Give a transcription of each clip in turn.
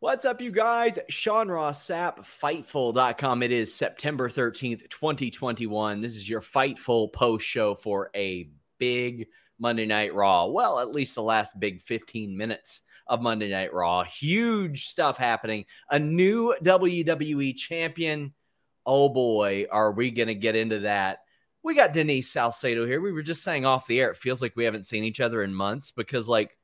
What's up, you guys? Sean Ross Sapp, Fightful.com. It is September 13th, 2021. This is your Fightful post show for a big Monday Night Raw. Well, at least the last big 15 minutes of Monday Night Raw. Huge stuff happening. A new WWE champion. Oh boy, are we going to get into that? We got Denise Salcedo here. We were just saying off the air, it feels like we haven't seen each other in months because, like,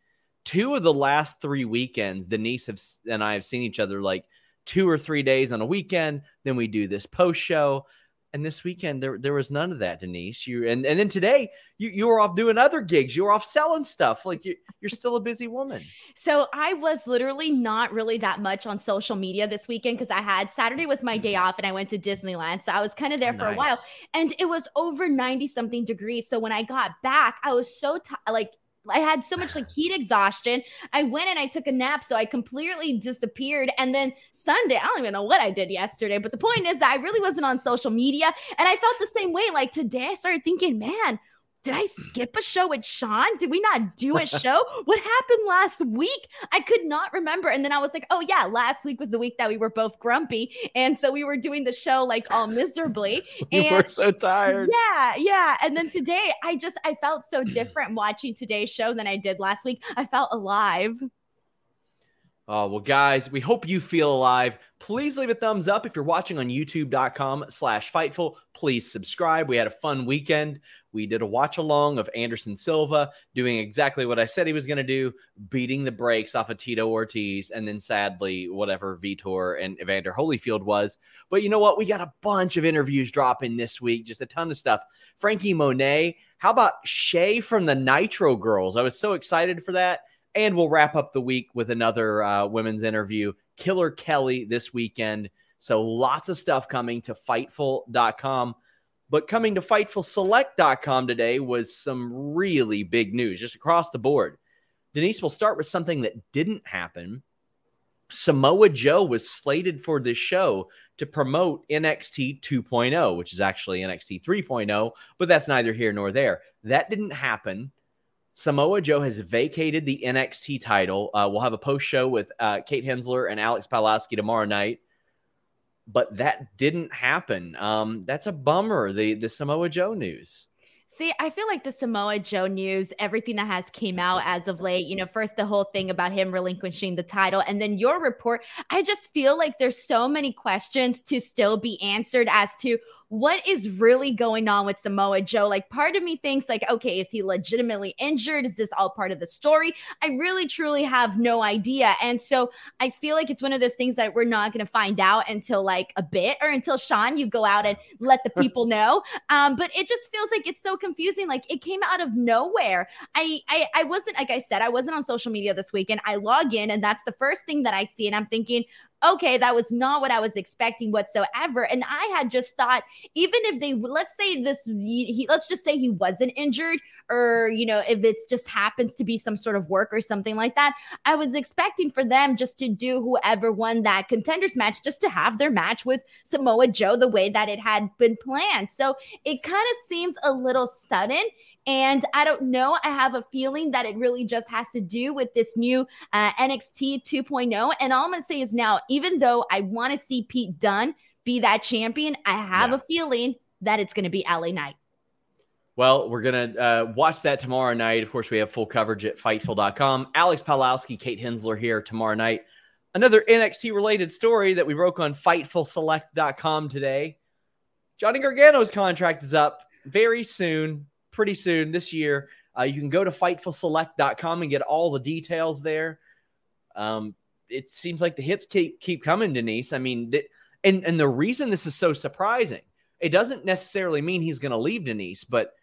two of the last three weekends, Denise have, and I have seen each other like two or three days on a weekend. Then we do this post show. And this weekend there, there was none of that, Denise. You and, and then today you, you were off doing other gigs. You were off selling stuff. Like you, you're still a busy woman. So I was literally not really that much on social media this weekend because I had Saturday was my day mm-hmm. off and I went to Disneyland. So I was kind of there nice. for a while. And it was over 90 something degrees. So when I got back, I was so t- like I had so much like heat exhaustion. I went and I took a nap, so I completely disappeared. And then Sunday, I don't even know what I did yesterday, but the point is that I really wasn't on social media. And I felt the same way. Like today, I started thinking, man, did I skip a show with Sean? Did we not do a show? what happened last week? I could not remember. And then I was like, oh, yeah, last week was the week that we were both grumpy. And so we were doing the show like all miserably. you and were so tired. Yeah, yeah. And then today, I just, I felt so different watching today's show than I did last week. I felt alive. Oh, well, guys, we hope you feel alive. Please leave a thumbs up if you're watching on youtube.com slash fightful. Please subscribe. We had a fun weekend. We did a watch along of Anderson Silva doing exactly what I said he was going to do, beating the brakes off of Tito Ortiz, and then sadly, whatever Vitor and Evander Holyfield was. But you know what? We got a bunch of interviews dropping this week, just a ton of stuff. Frankie Monet, how about Shay from the Nitro Girls? I was so excited for that. And we'll wrap up the week with another uh, women's interview. Killer Kelly this weekend. So lots of stuff coming to fightful.com. But coming to FightfulSelect.com today was some really big news just across the board. Denise, we'll start with something that didn't happen. Samoa Joe was slated for this show to promote NXT 2.0, which is actually NXT 3.0, but that's neither here nor there. That didn't happen. Samoa Joe has vacated the NXT title. Uh, we'll have a post show with uh, Kate Hensler and Alex Pawlowski tomorrow night but that didn't happen. Um, that's a bummer. The the Samoa Joe news. See, I feel like the Samoa Joe news, everything that has came out as of late, you know, first the whole thing about him relinquishing the title and then your report, I just feel like there's so many questions to still be answered as to what is really going on with Samoa Joe? Like, part of me thinks, like, okay, is he legitimately injured? Is this all part of the story? I really, truly have no idea. And so I feel like it's one of those things that we're not going to find out until like a bit or until Sean, you go out and let the people know. Um, but it just feels like it's so confusing. Like, it came out of nowhere. I, I, I wasn't, like I said, I wasn't on social media this weekend. I log in, and that's the first thing that I see. And I'm thinking, okay, that was not what I was expecting whatsoever. And I had just thought, even if they, let's say this, he, let's just say he wasn't injured, or, you know, if it just happens to be some sort of work or something like that, I was expecting for them just to do whoever won that contenders match, just to have their match with Samoa Joe the way that it had been planned. So it kind of seems a little sudden. And I don't know. I have a feeling that it really just has to do with this new uh, NXT 2.0. And all I'm going to say is now, even though I want to see Pete Dunne be that champion, I have yeah. a feeling that it's going to be LA Knight. Well, we're going to uh, watch that tomorrow night. Of course, we have full coverage at Fightful.com. Alex Pawlowski, Kate Hensler here tomorrow night. Another NXT related story that we broke on FightfulSelect.com today. Johnny Gargano's contract is up very soon pretty soon this year. Uh, you can go to fightfulselect.com and get all the details there. Um, it seems like the hits keep keep coming, Denise. I mean, th- and and the reason this is so surprising, it doesn't necessarily mean he's going to leave Denise, but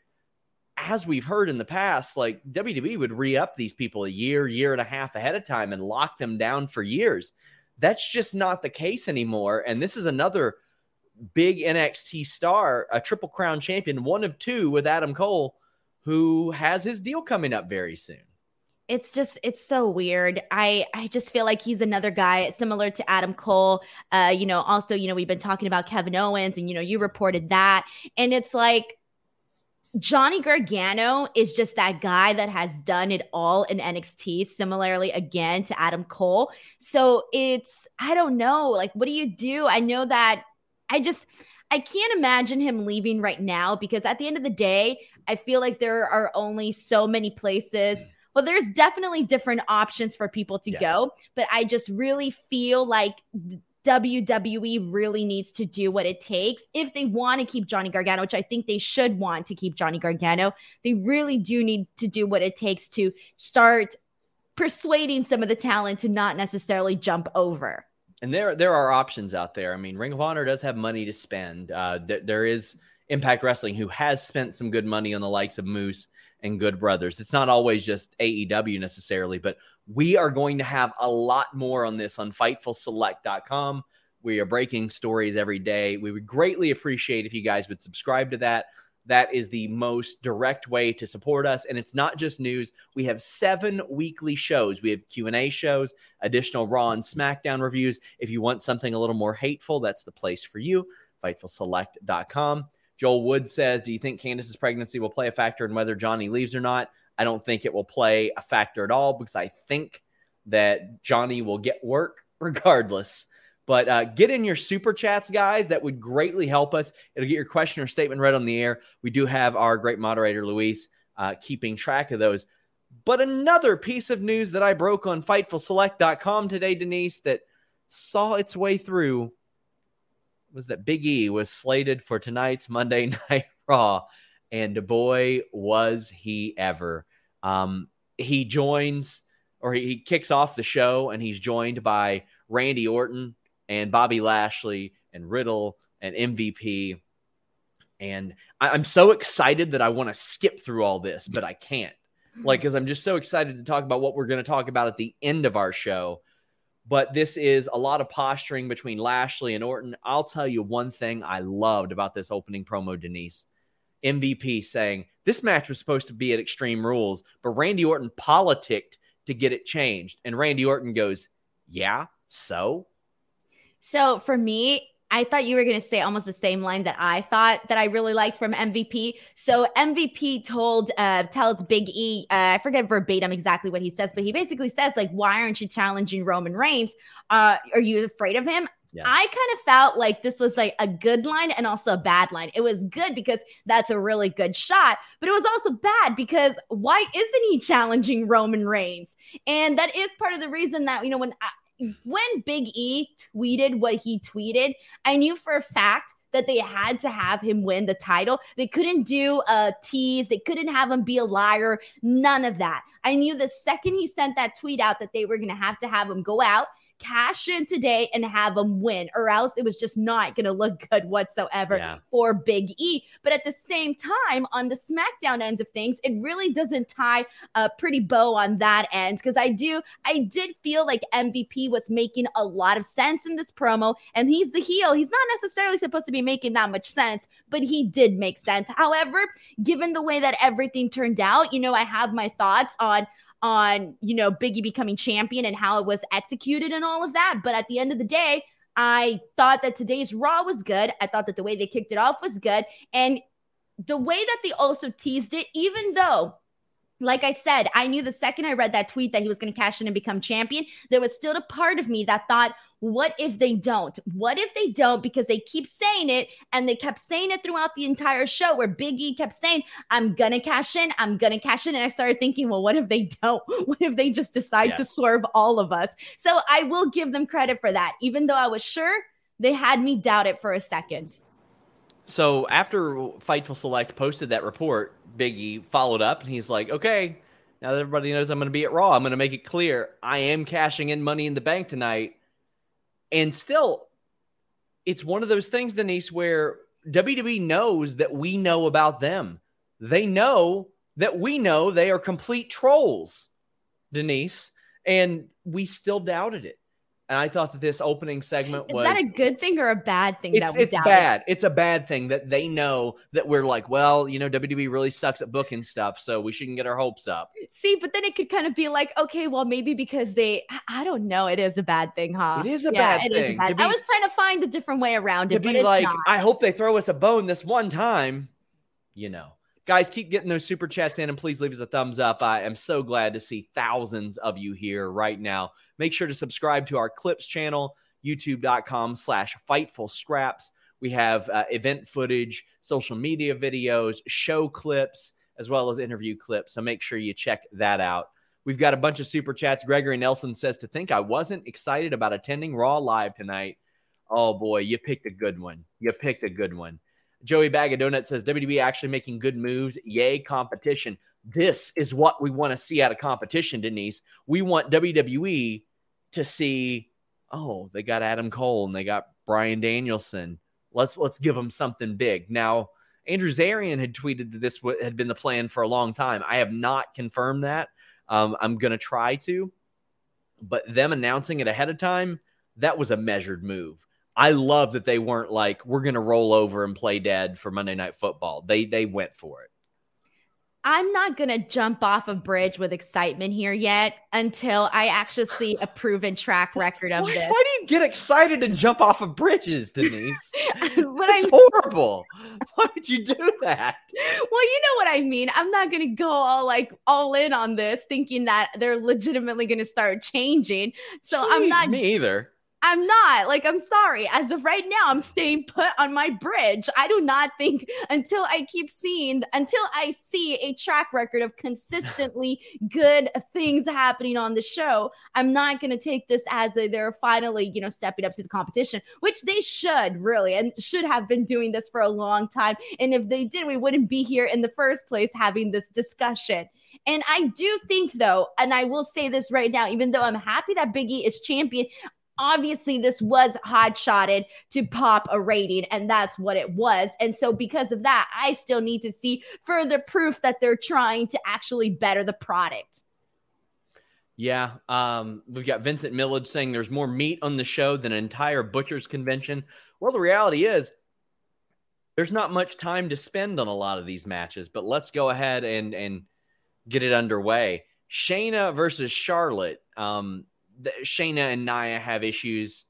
as we've heard in the past, like WWE would re up these people a year, year and a half ahead of time and lock them down for years. That's just not the case anymore. And this is another big NXT star, a triple crown champion, one of two with Adam Cole, who has his deal coming up very soon. It's just it's so weird. I I just feel like he's another guy similar to Adam Cole. Uh, you know, also, you know, we've been talking about Kevin Owens and you know, you reported that. And it's like Johnny Gargano is just that guy that has done it all in NXT, similarly again to Adam Cole. So it's, I don't know, like, what do you do? I know that I just, I can't imagine him leaving right now because at the end of the day, I feel like there are only so many places. Mm. Well, there's definitely different options for people to yes. go, but I just really feel like WWE really needs to do what it takes if they want to keep Johnny Gargano, which I think they should want to keep Johnny Gargano. They really do need to do what it takes to start persuading some of the talent to not necessarily jump over. And there, there are options out there. I mean, Ring of Honor does have money to spend. Uh, th- there is Impact Wrestling who has spent some good money on the likes of Moose and Good Brothers. It's not always just AEW necessarily, but we are going to have a lot more on this on FightfulSelect.com. We are breaking stories every day. We would greatly appreciate if you guys would subscribe to that. That is the most direct way to support us, and it's not just news. We have seven weekly shows. We have Q and A shows, additional Raw and SmackDown reviews. If you want something a little more hateful, that's the place for you. FightfulSelect.com. Joel Wood says, "Do you think Candice's pregnancy will play a factor in whether Johnny leaves or not?" I don't think it will play a factor at all because I think that Johnny will get work regardless. But uh, get in your super chats, guys. That would greatly help us. It'll get your question or statement read on the air. We do have our great moderator, Luis, uh, keeping track of those. But another piece of news that I broke on FightfulSelect.com today, Denise, that saw its way through was that Big E was slated for tonight's Monday Night Raw and boy, was he ever. Um, he joins or he, he kicks off the show and he's joined by Randy Orton and Bobby Lashley and Riddle and MVP. And I, am so excited that I want to skip through all this, but I can't. Like, because I'm just so excited to talk about what we're going to talk about at the end of our show. But this is a lot of posturing between Lashley and Orton. I'll tell you one thing I loved about this opening promo, Denise. MVP saying this match was supposed to be at Extreme Rules, but Randy Orton politicked to get it changed. And Randy Orton goes, Yeah, so? So for me, I thought you were going to say almost the same line that I thought that I really liked from MVP. So MVP told, uh, tells Big E, uh, I forget verbatim exactly what he says, but he basically says like, "Why aren't you challenging Roman Reigns? Uh, are you afraid of him?" Yeah. I kind of felt like this was like a good line and also a bad line. It was good because that's a really good shot, but it was also bad because why isn't he challenging Roman Reigns? And that is part of the reason that, you know, when I, when Big E tweeted what he tweeted, I knew for a fact that they had to have him win the title. They couldn't do a tease, they couldn't have him be a liar, none of that. I knew the second he sent that tweet out that they were going to have to have him go out cash in today and have them win, or else it was just not going to look good whatsoever yeah. for Big E. But at the same time, on the SmackDown end of things, it really doesn't tie a pretty bow on that end because I do, I did feel like MVP was making a lot of sense in this promo, and he's the heel. He's not necessarily supposed to be making that much sense, but he did make sense. However, given the way that everything turned out, you know, I have my thoughts on on, you know, Biggie becoming champion and how it was executed and all of that. But at the end of the day, I thought that today's Raw was good. I thought that the way they kicked it off was good. And the way that they also teased it, even though like I said, I knew the second I read that tweet that he was going to cash in and become champion, there was still a part of me that thought, what if they don't? What if they don't? Because they keep saying it and they kept saying it throughout the entire show where Biggie kept saying, I'm gonna cash in, I'm gonna cash in. And I started thinking, well, what if they don't? What if they just decide yes. to swerve all of us? So I will give them credit for that, even though I was sure they had me doubt it for a second. So after Fightful Select posted that report, Biggie followed up and he's like, okay, now that everybody knows I'm going to be at Raw, I'm going to make it clear I am cashing in money in the bank tonight. And still, it's one of those things, Denise, where WWE knows that we know about them. They know that we know they are complete trolls, Denise, and we still doubted it. And I thought that this opening segment Is was. Is that a good thing or a bad thing? It's, it's bad. It's a bad thing that they know that we're like, well, you know, WWE really sucks at booking stuff, so we shouldn't get our hopes up. See, but then it could kind of be like, okay, well, maybe because they, I don't know, it is a bad thing, huh? It is a yeah, bad thing. Bad. Be, I was trying to find a different way around it. To be like, not. I hope they throw us a bone this one time, you know. Guys, keep getting those super chats in and please leave us a thumbs up. I am so glad to see thousands of you here right now. Make sure to subscribe to our clips channel, youtube.com slash fightful scraps. We have uh, event footage, social media videos, show clips, as well as interview clips. So make sure you check that out. We've got a bunch of super chats. Gregory Nelson says to think I wasn't excited about attending Raw Live tonight. Oh boy, you picked a good one. You picked a good one. Joey Bag of Donut says WWE actually making good moves. Yay, competition. This is what we want to see out of competition, Denise. We want WWE to see, oh, they got Adam Cole and they got Bryan Danielson. Let's let's give them something big. Now, Andrew Zarian had tweeted that this had been the plan for a long time. I have not confirmed that. Um, I'm to try to, but them announcing it ahead of time, that was a measured move. I love that they weren't like, we're to roll over and play dead for Monday Night Football. They they went for it. I'm not going to jump off a bridge with excitement here yet until I actually see a proven track record of why, this. Why do you get excited and jump off of bridges, Denise? That's horrible. Why did you do that? Well, you know what I mean. I'm not going to go all like all in on this thinking that they're legitimately going to start changing. So Jeez, I'm not me either. I'm not. Like, I'm sorry. As of right now, I'm staying put on my bridge. I do not think until I keep seeing, until I see a track record of consistently good things happening on the show, I'm not going to take this as a, they're finally, you know, stepping up to the competition, which they should really and should have been doing this for a long time. And if they did, we wouldn't be here in the first place having this discussion. And I do think, though, and I will say this right now, even though I'm happy that Biggie is champion, obviously this was hot shotted to pop a rating and that's what it was. And so because of that i still need to see further proof that they're trying to actually better the product. Yeah um, we've got vincent millage saying there's more meat on the show than an entire butcher's convention. Well the reality is there's not much time to spend on a lot of these matches but let's go ahead and and get it underway. Shayna versus charlotte. Um, the, Shayna and Nia have issues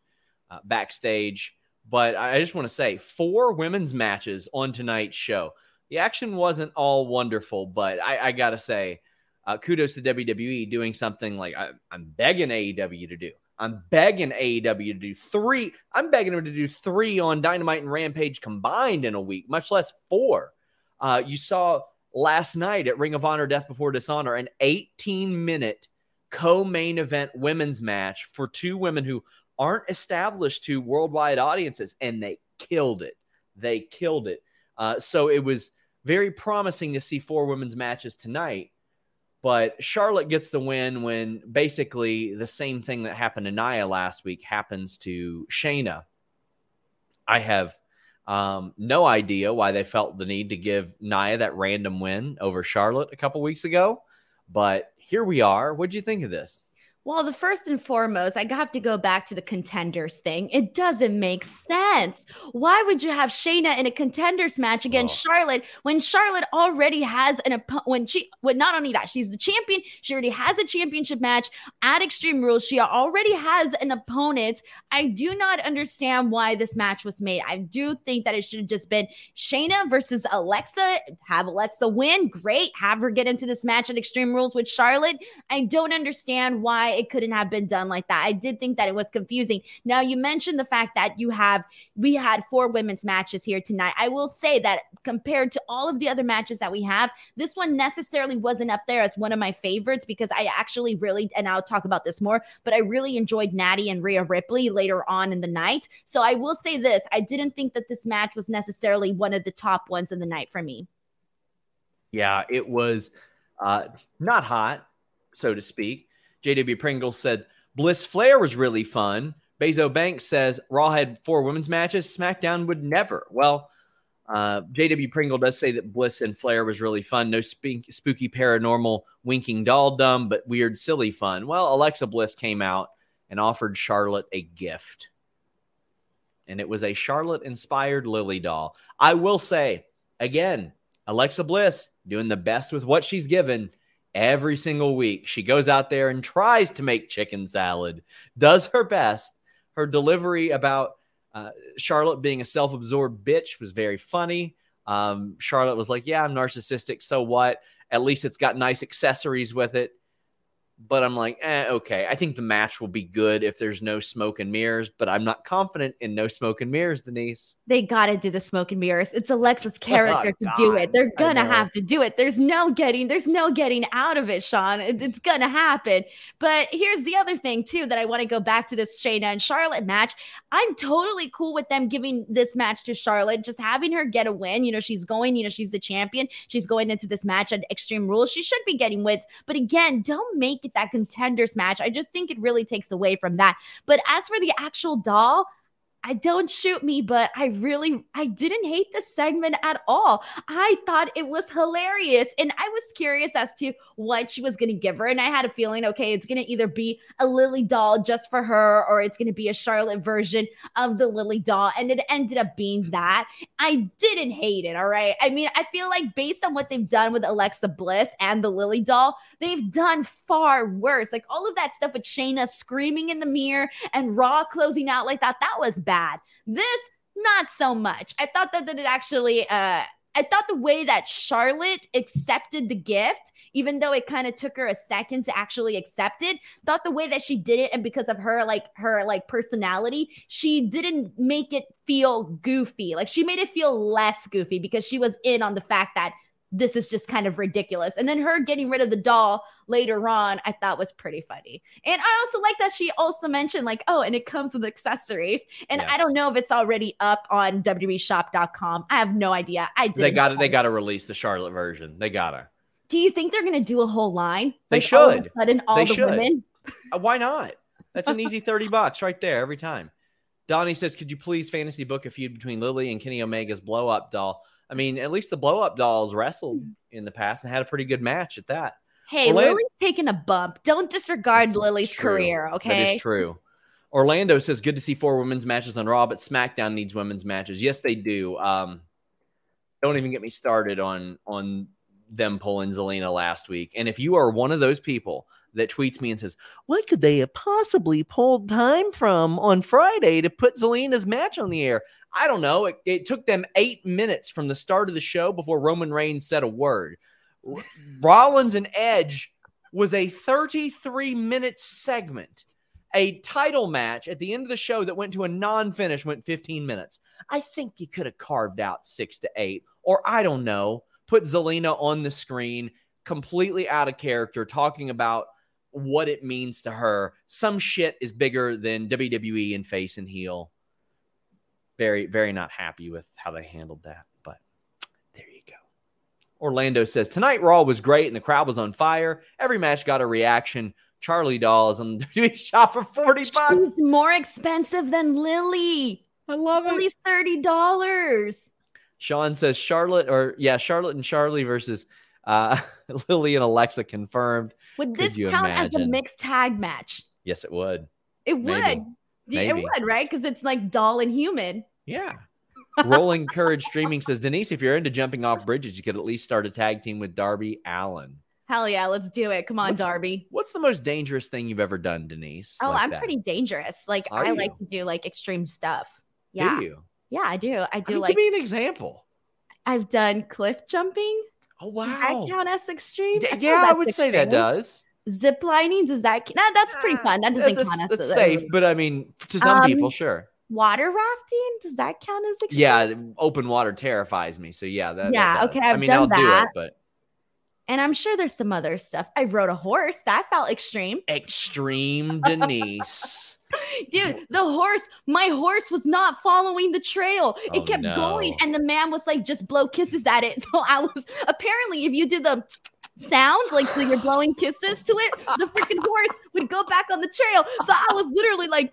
uh, backstage, but I just want to say four women's matches on tonight's show. The action wasn't all wonderful, but I, I got to say, uh, kudos to WWE doing something like I, I'm begging AEW to do. I'm begging AEW to do three. I'm begging them to do three on Dynamite and Rampage combined in a week, much less four. Uh, you saw last night at Ring of Honor Death Before Dishonor an 18 minute co-main event women's match for two women who aren't established to worldwide audiences, and they killed it. They killed it. Uh, so it was very promising to see four women's matches tonight. But Charlotte gets the win when basically the same thing that happened to Nia last week happens to Shayna. I have um, no idea why they felt the need to give Nia that random win over Charlotte a couple weeks ago, but here we are. What'd you think of this? Well, the first and foremost, I have to go back to the contenders thing. It doesn't make sense. Why would you have Shayna in a contenders match against oh. Charlotte when Charlotte already has an opponent? When she, when not only that, she's the champion. She already has a championship match at Extreme Rules. She already has an opponent. I do not understand why this match was made. I do think that it should have just been Shayna versus Alexa. Have Alexa win, great. Have her get into this match at Extreme Rules with Charlotte. I don't understand why it couldn't have been done like that. I did think that it was confusing. Now, you mentioned the fact that you have, we had four women's matches here tonight. I will say that compared to all of the other matches that we have, this one necessarily wasn't up there as one of my favorites because I actually really, and I'll talk about this more, but I really enjoyed Natty and Rhea Ripley later on in the night. So I will say this I didn't think that this match was necessarily one of the top ones in the night for me. Yeah, it was uh, not hot, so to speak. JW Pringle said Bliss Flair was really fun. Bezo Banks says Raw had four women's matches. SmackDown would never. Well, uh, JW Pringle does say that Bliss and Flair was really fun. No sp- spooky paranormal winking doll dumb, but weird silly fun. Well, Alexa Bliss came out and offered Charlotte a gift. And it was a Charlotte inspired Lily doll. I will say, again, Alexa Bliss doing the best with what she's given every single week. She goes out there and tries to make chicken salad, does her best. Her delivery about uh, Charlotte being a self absorbed bitch was very funny. Um, Charlotte was like, "Yeah, I'm narcissistic. So what? At least it's got nice accessories with it." But I'm like, eh, okay. I think the match will be good if there's no smoke and mirrors, but I'm not confident in no smoke and mirrors, Denise. They got to do the smoke and mirrors. It's Alexa's character oh, to do it. They're gonna have to do it. There's no getting, there's no getting out of it, Sean. It's gonna happen. But here's the other thing too that I want to go back to this Shayna and Charlotte match. I'm totally cool with them giving this match to Charlotte, just having her get a win. You know, she's going, you know, she's the champion. She's going into this match at Extreme Rules. She should be getting wins. But again, don't make it that contenders match. I just think it really takes away from that. But as for the actual doll, I don't shoot me, but I really I didn't hate the segment at all. I thought it was hilarious and I was curious as to what she was going to give her and I had a feeling okay, it's going to either be a Lily doll just for her or it's going to be a Charlotte version of the Lily doll and it ended up being that. I didn't hate it, all right? I mean, I feel like based on what they've done with Alexa Bliss and the Lily doll, they've done far worse. Like all of that stuff with Shayna screaming in the mirror and Raw closing out like that, that was bad bad. This, not so much. I thought that, that it actually, uh, I thought the way that Charlotte accepted the gift, even though it kind of took her a second to actually accept it, thought the way that she did it, and because of her like her like personality, she didn't make it feel goofy. Like she made it feel less goofy because she was in on the fact that this is just kind of ridiculous. And then her getting rid of the doll later on, I thought was pretty funny. And I also like that she also mentioned, like, oh, and it comes with accessories. And yes. I don't know if it's already up on WWEshop.com. I have no idea. I did. They got it. They got to release the Charlotte version. They gotta. Do you think they're gonna do a whole line? They like, should. All of a sudden, all they the should. women. uh, why not? That's an easy 30 bucks right there every time. Donnie says, Could you please fantasy book a feud between Lily and Kenny Omega's blow up doll? I mean, at least the blow up dolls wrestled hmm. in the past and had a pretty good match at that. Hey, Orlando- Lily's taking a bump. Don't disregard That's Lily's true. career, okay? That is true. Orlando says, good to see four women's matches on Raw, but SmackDown needs women's matches. Yes, they do. Um, don't even get me started on on them pulling Zelina last week. And if you are one of those people that tweets me and says, What could they have possibly pulled time from on Friday to put Zelina's match on the air? I don't know. It, it took them eight minutes from the start of the show before Roman Reigns said a word. Rollins and Edge was a 33 minute segment. A title match at the end of the show that went to a non finish went 15 minutes. I think you could have carved out six to eight, or I don't know, put Zelina on the screen completely out of character, talking about what it means to her. Some shit is bigger than WWE and face and heel very, very not happy with how they handled that. But there you go. Orlando says tonight Raw was great and the crowd was on fire. Every match got a reaction. Charlie Dolls on the WWE shop for 40 bucks. She's more expensive than Lily. I love it. At least $30. Sean says Charlotte or yeah, Charlotte and Charlie versus uh, Lily and Alexa confirmed. Would this count imagine? as a mixed tag match? Yes, it would. It would. Maybe. It would, right? Because it's like doll and human. Yeah. Rolling Courage Streaming says, Denise, if you're into jumping off bridges, you could at least start a tag team with Darby Allin. Hell yeah, let's do it. Come on, what's, Darby. What's the most dangerous thing you've ever done, Denise? Oh, like I'm that? pretty dangerous. Like Are I you? like to do like extreme stuff. Yeah. Do you? Yeah, I do. I do I mean, like give me an example. I've done cliff jumping. Oh wow. Does that count as extreme? I yeah, I would extreme. say that does. Zip lining, does that no, that's pretty fun. That doesn't that's, count as that's safe, but I mean to some um, people, sure water rafting does that count as extreme? Yeah, open water terrifies me. So yeah, that yeah. That okay, I've I mean, done I'll that. do it, but and I'm sure there's some other stuff. I rode a horse that felt extreme. Extreme, Denise. Dude, the horse, my horse was not following the trail. It oh, kept no. going, and the man was like, just blow kisses at it. So I was apparently, if you do the sounds like so you're blowing kisses to it, the freaking horse would go back on the trail. So I was literally like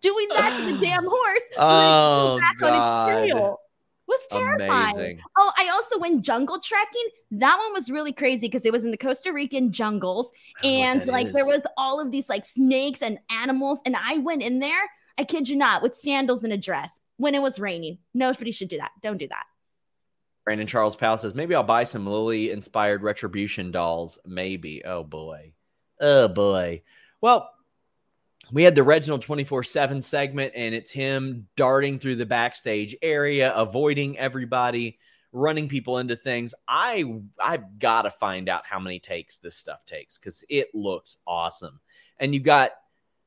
doing that to the damn horse. So oh, back God. on its trail. Was terrifying. Amazing. Oh, I also went jungle trekking. That one was really crazy because it was in the Costa Rican jungles, oh, and like is. there was all of these like snakes and animals. And I went in there. I kid you not, with sandals and a dress when it was raining. Nobody should do that. Don't do that. Brandon Charles Powell says maybe I'll buy some Lily inspired retribution dolls. Maybe. Oh boy. Oh boy. Well, we had the Reginald 24 7 segment, and it's him darting through the backstage area, avoiding everybody. running people into things. I I've got to find out how many takes this stuff takes because it looks awesome. And you've got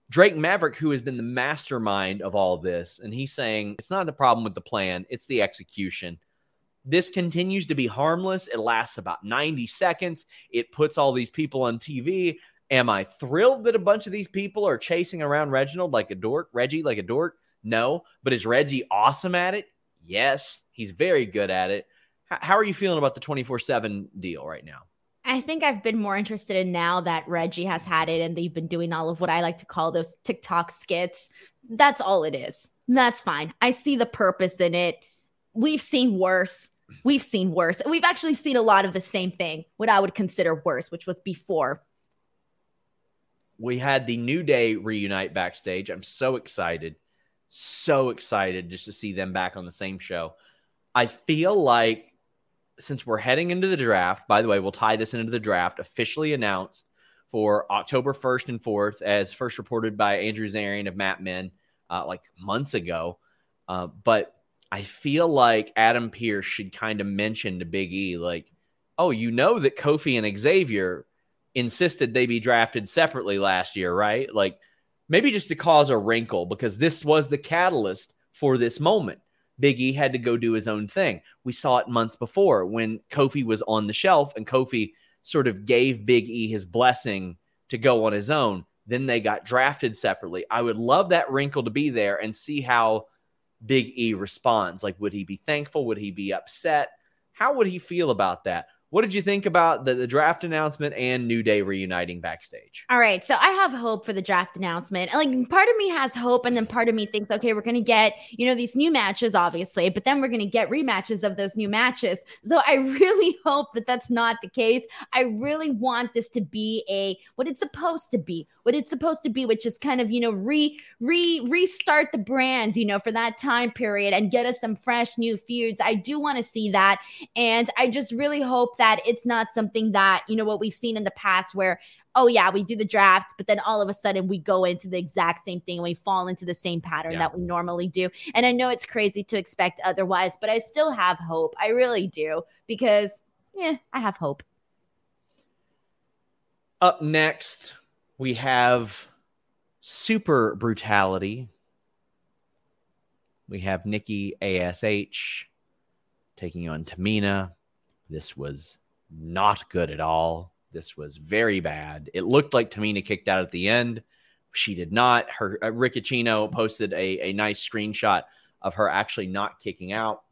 Drake Maverick, who has been the mastermind of all this, and he's saying it's not the problem with the plan, it's the execution. This continues to be harmless. It lasts about 90 seconds. It puts all these people on TV. Am I thrilled that a bunch of these people are chasing around Reginald like a dork, Reggie like a dork? No. But is Reggie awesome at it? Yes. He's very good at it. H- how are you feeling about the 24 7 deal right now? I think I've been more interested in now that Reggie has had it and they've been doing all of what I like to call those TikTok skits. That's all it is. That's fine. I see the purpose in it. We've seen worse. We've seen worse. We've actually seen a lot of the same thing, what I would consider worse, which was before. We had the New Day reunite backstage. I'm so excited. So excited just to see them back on the same show. I feel like since we're heading into the draft, by the way, we'll tie this into the draft officially announced for October 1st and 4th, as first reported by Andrew Zarian of Mat Men uh, like months ago. Uh, but I feel like Adam Pearce should kind of mention to Big E, like, oh, you know that Kofi and Xavier insisted they be drafted separately last year, right? Like, maybe just to cause a wrinkle because this was the catalyst for this moment. Big E had to go do his own thing. We saw it months before when Kofi was on the shelf and Kofi sort of gave Big E his blessing to go on his own. Then they got drafted separately. I would love that wrinkle to be there and see how Big E responds. Like, would he be thankful? Would he be upset? How would he feel about that? What did you think about the, the, draft announcement and New Day reuniting backstage? All right. So I have hope for the draft announcement. Like part of me has hope, and then part of me thinks, okay, we're gonna get, you know, these new matches, obviously, but then we're gonna get rematches of those new matches. So I really hope that that's not the case. I really want this to be a what it's supposed to be, what it's supposed to be, which is kind of, you know, re re restart the brand, you know, for that time period and get us some fresh new feuds. I do want to see that. And I just really hope that it's not something that, you know, what we've seen in the past where, oh, yeah, we do the draft, but then all of a sudden we go into the exact same thing and we fall into the same pattern yeah. that we normally do. And I know it's crazy to expect otherwise, but I still have hope. I really do because, yeah, I have hope. Up next, we have super brutality. We have Nikki ASH taking on Tamina. This was not good at all. This was very bad. It looked like Tamina kicked out at the end. She did not. Her uh, posted a, a nice screenshot of her actually not kicking out.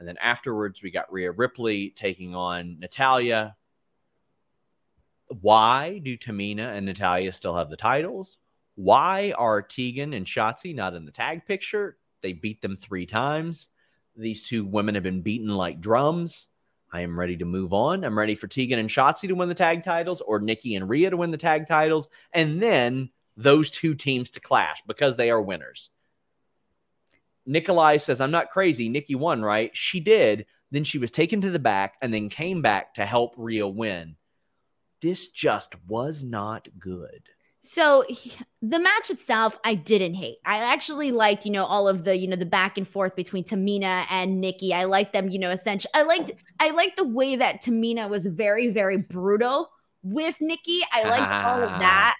And then afterwards, we got Rhea Ripley taking on Natalya. Why do Tamina and Natalya still have the titles? Why are Tegan and Shotzi not in the tag picture? They beat them three times. These two women have been beaten like drums. I am ready to move on. I'm ready for Tegan and Shotzi to win the tag titles or Nikki and Rhea to win the tag titles. And then those two teams to clash because they are winners. Nikolai says, I'm not crazy. Nikki won, right? She did. Then she was taken to the back and then came back to help Rhea win. This just was not good. So the match itself, I didn't hate. I actually liked, you know, all of the, you know, the back and forth between Tamina and Nikki. I liked them, you know, essentially. I liked, I liked the way that Tamina was very, very brutal with Nikki. I liked all of that.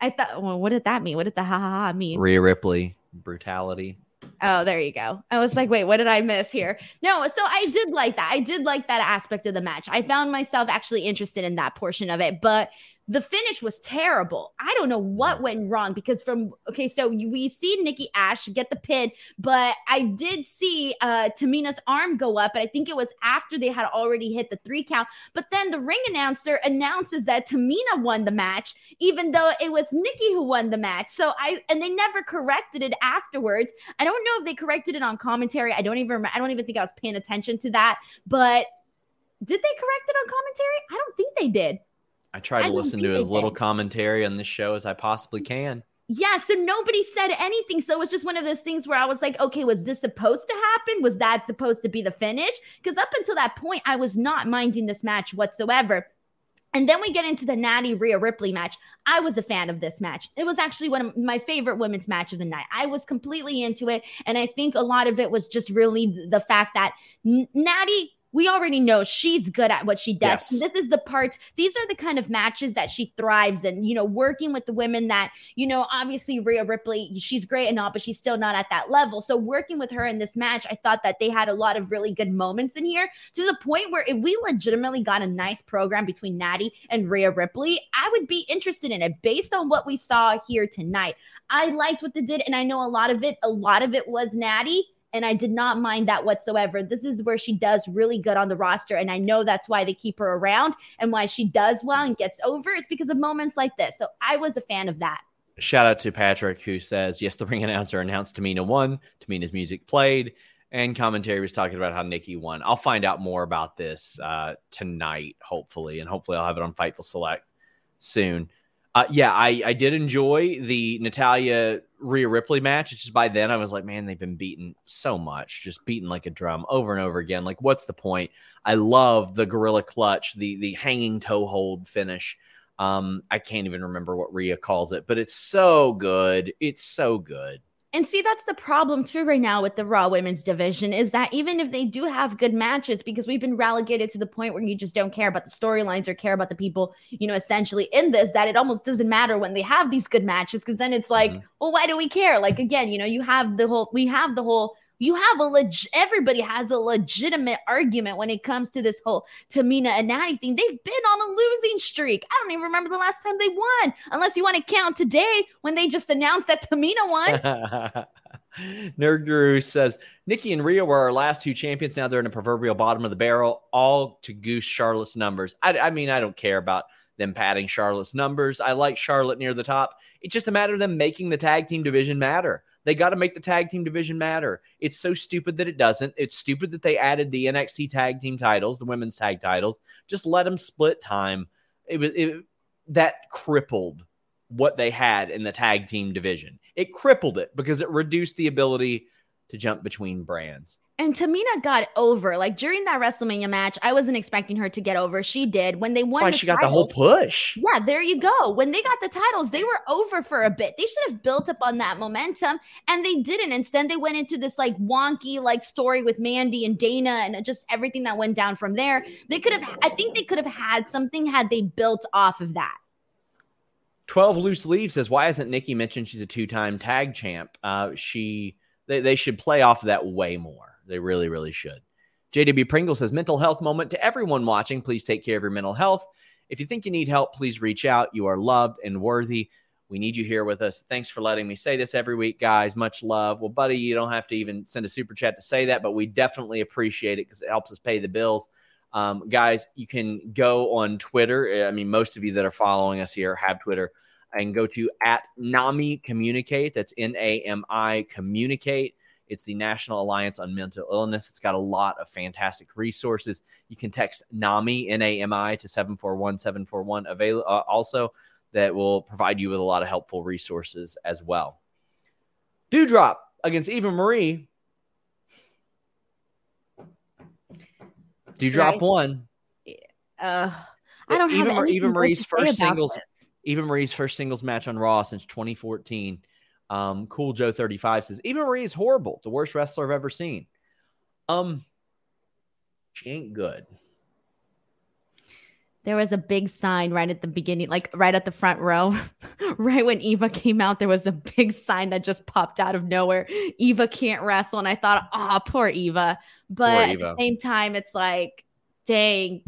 I thought, well, what did that mean? What did the ha ha ha mean? Rhea Ripley brutality. Oh, there you go. I was like, wait, what did I miss here? No, so I did like that. I did like that aspect of the match. I found myself actually interested in that portion of it, but the finish was terrible. I don't know what went wrong because from okay, so we see Nikki Ash get the pin, but I did see uh Tamina's arm go up, and I think it was after they had already hit the three count. But then the ring announcer announces that Tamina won the match, even though it was Nikki who won the match. So I and they never corrected it afterwards. I don't know if they corrected it on commentary. I don't even remember, I don't even think I was paying attention to that, but did they correct it on commentary? I don't think they did. I try to I listen to as little commentary on this show as I possibly can. Yeah, so nobody said anything. So it was just one of those things where I was like, okay, was this supposed to happen? Was that supposed to be the finish? Because up until that point, I was not minding this match whatsoever. And then we get into the Natty Rhea Ripley match. I was a fan of this match. It was actually one of my favorite women's match of the night. I was completely into it. And I think a lot of it was just really the fact that Natty we already know she's good at what she does. Yes. This is the part, these are the kind of matches that she thrives in, you know, working with the women that, you know, obviously Rhea Ripley, she's great and all, but she's still not at that level. So working with her in this match, I thought that they had a lot of really good moments in here to the point where if we legitimately got a nice program between Natty and Rhea Ripley, I would be interested in it based on what we saw here tonight. I liked what they did, and I know a lot of it, a lot of it was Natty and I did not mind that whatsoever. This is where she does really good on the roster. And I know that's why they keep her around and why she does well and gets over. It's because of moments like this. So I was a fan of that. Shout out to Patrick who says, Yes, the ring announcer announced Tamina won. Tamina's music played. And commentary was talking about how Nikki won. I'll find out more about this uh, tonight, hopefully. And hopefully I'll have it on Fightful Select soon. Uh, yeah, I, I did enjoy the Natalya Rhea Ripley match. It's just by then I was like, man, they've been beaten so much, just beaten like a drum over and over again. Like, what's the point? I love the gorilla clutch, the the hanging toe hold finish. Um, I can't even remember what Rhea calls it, but it's so good. It's so good. And see, that's the problem too right now with the Raw women's division is that even if they do have good matches, because we've been relegated to the point where you just don't care about the storylines or care about the people, you know, essentially in this, that it almost doesn't matter when they have these good matches. Cause then it's like, mm-hmm. well, why do we care? Like, again, you know, you have the whole, we have the whole you have a leg everybody has a legitimate argument when it comes to this whole Tamina and Natty thing. They've been on a losing streak. I don't even remember the last time they won, unless you want to count today when they just announced that Tamina won. Nerd Guru says Nikki and Rhea were our last two champions. Now they're in the proverbial bottom of the barrel, all to goose Charlotte's numbers. I, I mean, I don't care about them padding Charlotte's numbers. I like Charlotte near the top. It's just a matter of them making the tag team division matter. They got to make the tag team division matter. It's so stupid that it doesn't. It's stupid that they added the NXT tag team titles, the women's tag titles. Just let them split time. It was it, that crippled what they had in the tag team division. It crippled it because it reduced the ability to jump between brands. And Tamina got over. Like during that WrestleMania match, I wasn't expecting her to get over. She did. When they won, the she titles, got the whole push. Yeah, there you go. When they got the titles, they were over for a bit. They should have built up on that momentum, and they didn't. Instead, they went into this like wonky like story with Mandy and Dana, and just everything that went down from there. They could have. I think they could have had something had they built off of that. 12 loose leaves says, Why hasn't Nikki mentioned she's a two time tag champ? Uh, she they, they should play off of that way more. They really, really should. JW Pringle says, mental health moment to everyone watching. Please take care of your mental health. If you think you need help, please reach out. You are loved and worthy. We need you here with us. Thanks for letting me say this every week, guys. Much love. Well, buddy, you don't have to even send a super chat to say that, but we definitely appreciate it because it helps us pay the bills. Um, guys, you can go on Twitter. I mean, most of you that are following us here have Twitter and go to at NAMI Communicate. That's N A M I Communicate. It's the National Alliance on Mental Illness. It's got a lot of fantastic resources. You can text NAMI, N A M I, to 741 741 avail- uh, also that will provide you with a lot of helpful resources as well. Doudrop against Eva Marie. Doudrop won. Uh, I don't Eva, have Eva Marie's first singles. Eva Marie's first singles match on Raw since 2014. Um, cool Joe 35 says, Eva Marie is horrible. The worst wrestler I've ever seen. Um, she ain't good. There was a big sign right at the beginning, like right at the front row. right when Eva came out, there was a big sign that just popped out of nowhere. Eva can't wrestle. And I thought, oh, poor Eva. But poor Eva. at the same time, it's like, dang,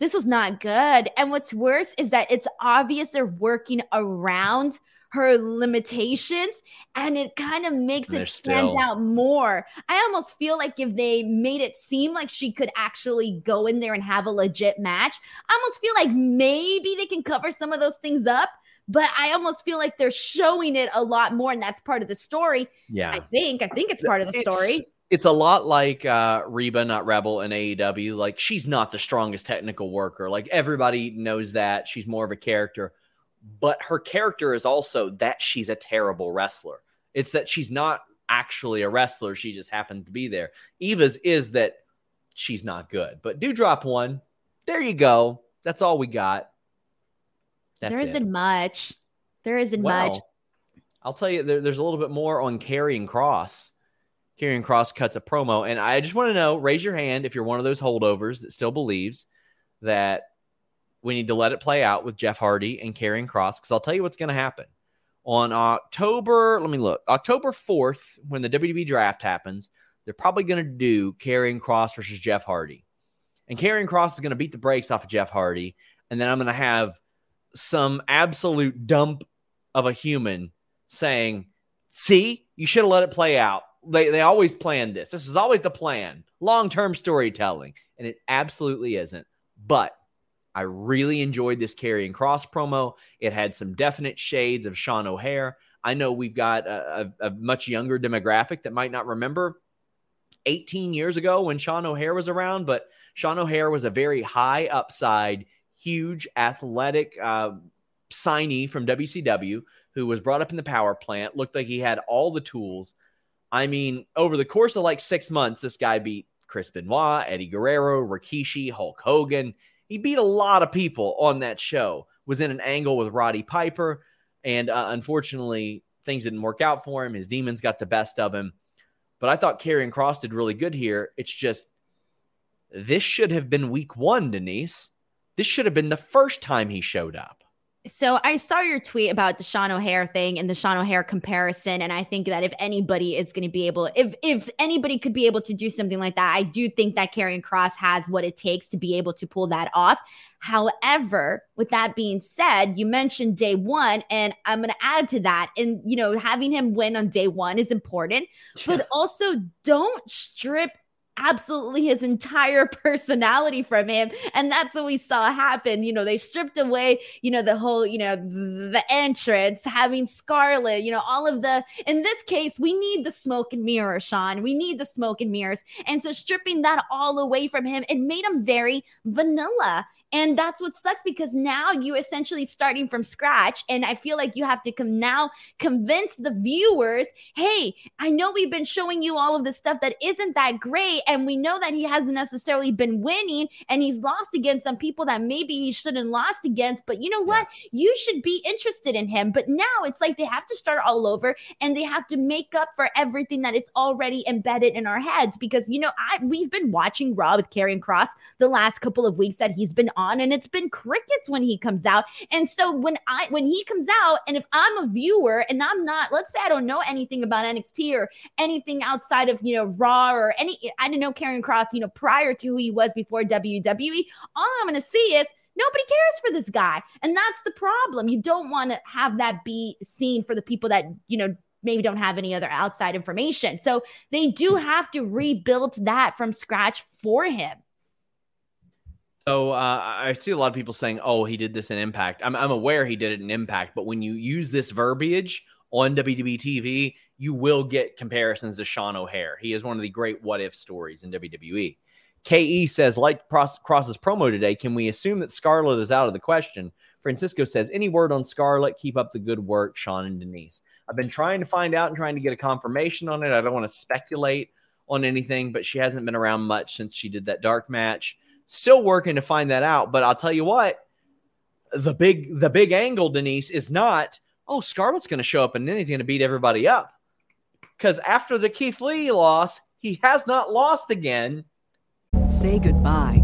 this was not good. And what's worse is that it's obvious they're working around her limitations and it kind of makes it stand still... out more. I almost feel like if they made it seem like she could actually go in there and have a legit match, I almost feel like maybe they can cover some of those things up. But I almost feel like they're showing it a lot more, and that's part of the story. Yeah, I think. I think it's part of the story it's a lot like uh, Reba, not Rebel, in AEW. Like she's not the strongest technical worker. Like everybody knows that she's more of a character, but her character is also that she's a terrible wrestler. It's that she's not actually a wrestler; she just happens to be there. Eva's is that she's not good. But do drop won. There you go. That's all we got. That's there isn't it. much. There isn't well, much. I'll tell you, there, there's a little bit more on Karrion Kross. Karrion Kross cuts a promo, and I just want to know: raise your hand if you're one of those holdovers that still believes that we need to let it play out with Jeff Hardy and Karrion Kross Because I'll tell you what's going to happen on October. Let me look. October 4th, when the WWE draft happens, they're probably going to do Karrion Kross versus Jeff Hardy, and Karrion Kross is going to beat the brakes off of Jeff Hardy, and then I'm going to have some absolute dump of a human saying, "See, you should have let it play out." They they always planned this. This was always the plan. Long term storytelling, and it absolutely isn't. But I really enjoyed this Karrion Kross promo. It had some definite shades of Sean O'Haire. I know we've got a, a, a, much younger demographic that might not remember 18 years ago when Sean O'Haire was around, but Sean O'Haire was a very high upside, huge athletic uh, signee from WCW who was brought up in the power plant, looked like he had all the tools. I mean, over the course of like six months, this guy beat Chris Benoit, Eddie Guerrero, Rikishi, Hulk Hogan. He beat a lot of people on that show. Was in an angle with Roddy Piper, and uh, unfortunately, things didn't work out for him. His demons got the best of him. But I thought Karrion Kross did really good here. It's just this should have been week one, Denise. This should have been the first time he showed up. So I saw your tweet about the Sean O'Haire thing and the Sean O'Haire comparison, and I think that if anybody is going to be able, if if anybody could be able to do something like that, I do think that Karrion Kross has what it takes to be able to pull that off. However, with that being said, you mentioned day one, and I'm going to add to that. And you know, having him win on day one is important, but also don't strip absolutely his entire personality from him. And that's what we saw happen. You know they stripped away you know the whole you know the entrance having Scarlett you know all of the in this case we need the smoke and mirror sean. We need the smoke and mirrors. And so stripping that all away from him it made him very vanilla and that's what sucks because now you essentially starting from scratch. And I feel like you have to come now convince the viewers, hey, I know we've been showing you all of this stuff that isn't that great. And we know that he hasn't necessarily been winning and he's lost against some people that maybe he shouldn't lost against. But you know what? Yeah. You should be interested in him. But now it's like they have to start all over and they have to make up for everything that is already embedded in our heads. Because you know, I we've been watching Raw with Karrion Kross the last couple of weeks that he's been on on and it's been crickets when he comes out. And so when I when he comes out and if I'm a viewer and I'm not let's say I don't know anything about NXT or anything outside of, you know, Raw or any I didn't know Karrion Kross, you know, prior to who he was before WWE, all I'm going to see is Nobody cares for this guy. And that's the problem. You don't want to have that be seen for the people that, you know, maybe don't have any other outside information. So they do have to rebuild that from scratch for him. So uh, I see a lot of people saying, "Oh, he did this in Impact." I'm, I'm aware he did it in Impact, but when you use this verbiage on WWE TV, you will get comparisons to Sean O'Haire. He is one of the great what if stories in WWE. KE says, like Kross's promo today, can we assume that Scarlett is out of the question? Francisco says, any word on Scarlett? Keep up the good work, Sean and Denise. I've been trying to find out and trying to get a confirmation on it. I don't want to speculate on anything, but she hasn't been around much since she did that dark match. Still working to find that out. But I'll tell you what, the big the big angle, Denise, is not, oh, Scarlett's to show up and then he's to beat everybody up. Because after the Keith Lee loss, he has not lost again. Say goodbye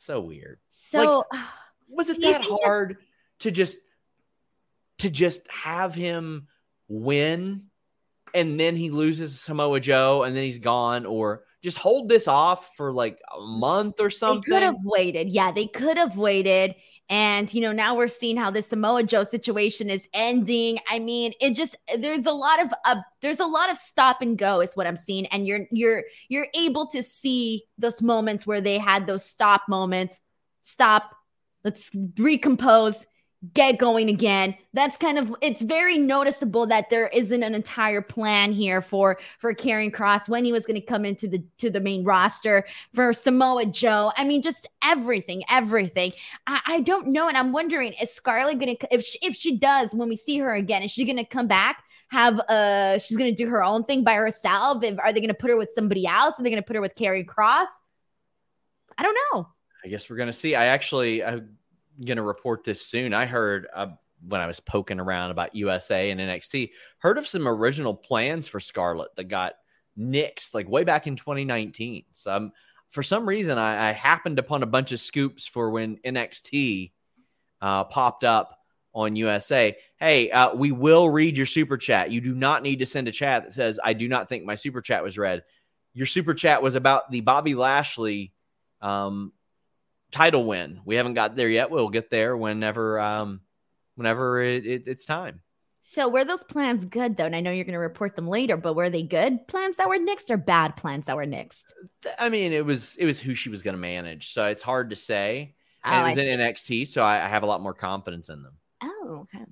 so weird. So like, was it that hard that- to just to just have him win and then he loses Samoa Joe and then he's gone or just hold this off for like a month or something. They could have waited. Yeah, they could have waited. And you know, now we're seeing how the Samoa Joe situation is ending. I mean, it just there's a lot of uh, there's a lot of stop and go is what I'm seeing, and you're you're you're able to see those moments where they had those stop moments. Stop. Let's recompose get going again. That's kind of it's very noticeable that there isn't an entire plan here for for Karrion Kross when he was going to come into the to the main roster for Samoa Joe. I mean, just everything, everything. I, I don't know, and I'm wondering is Scarlett going to if she, if she does when we see her again, is she going to come back? Have uh, she's gonna do her own thing by herself. If, are they gonna put her with somebody else? Are they gonna put her with Karrion Kross I don't know. I guess we're gonna see. I actually I going to report this soon. I heard uh, when I was poking around about USA and NXT, heard of some original plans for Scarlett that got nixed like way back in 2019. So um, for some reason, I, I, happened upon a bunch of scoops for when NXT uh, popped up on USA. Hey, uh, we will read your super chat. You do not need to send a chat that says, I do not think my super chat was read. Your super chat was about the Bobby Lashley um, title win. We haven't got there yet. We'll get there whenever um whenever it, it, it's time. So were those plans good though? And I know you're going to report them later, but were they good plans that were nixed or bad plans that were nixed? I mean, it was it was who she was going to manage, so it's hard to say. And oh, it was I in NXT, so I, I, have a lot more confidence in them. Oh, okay.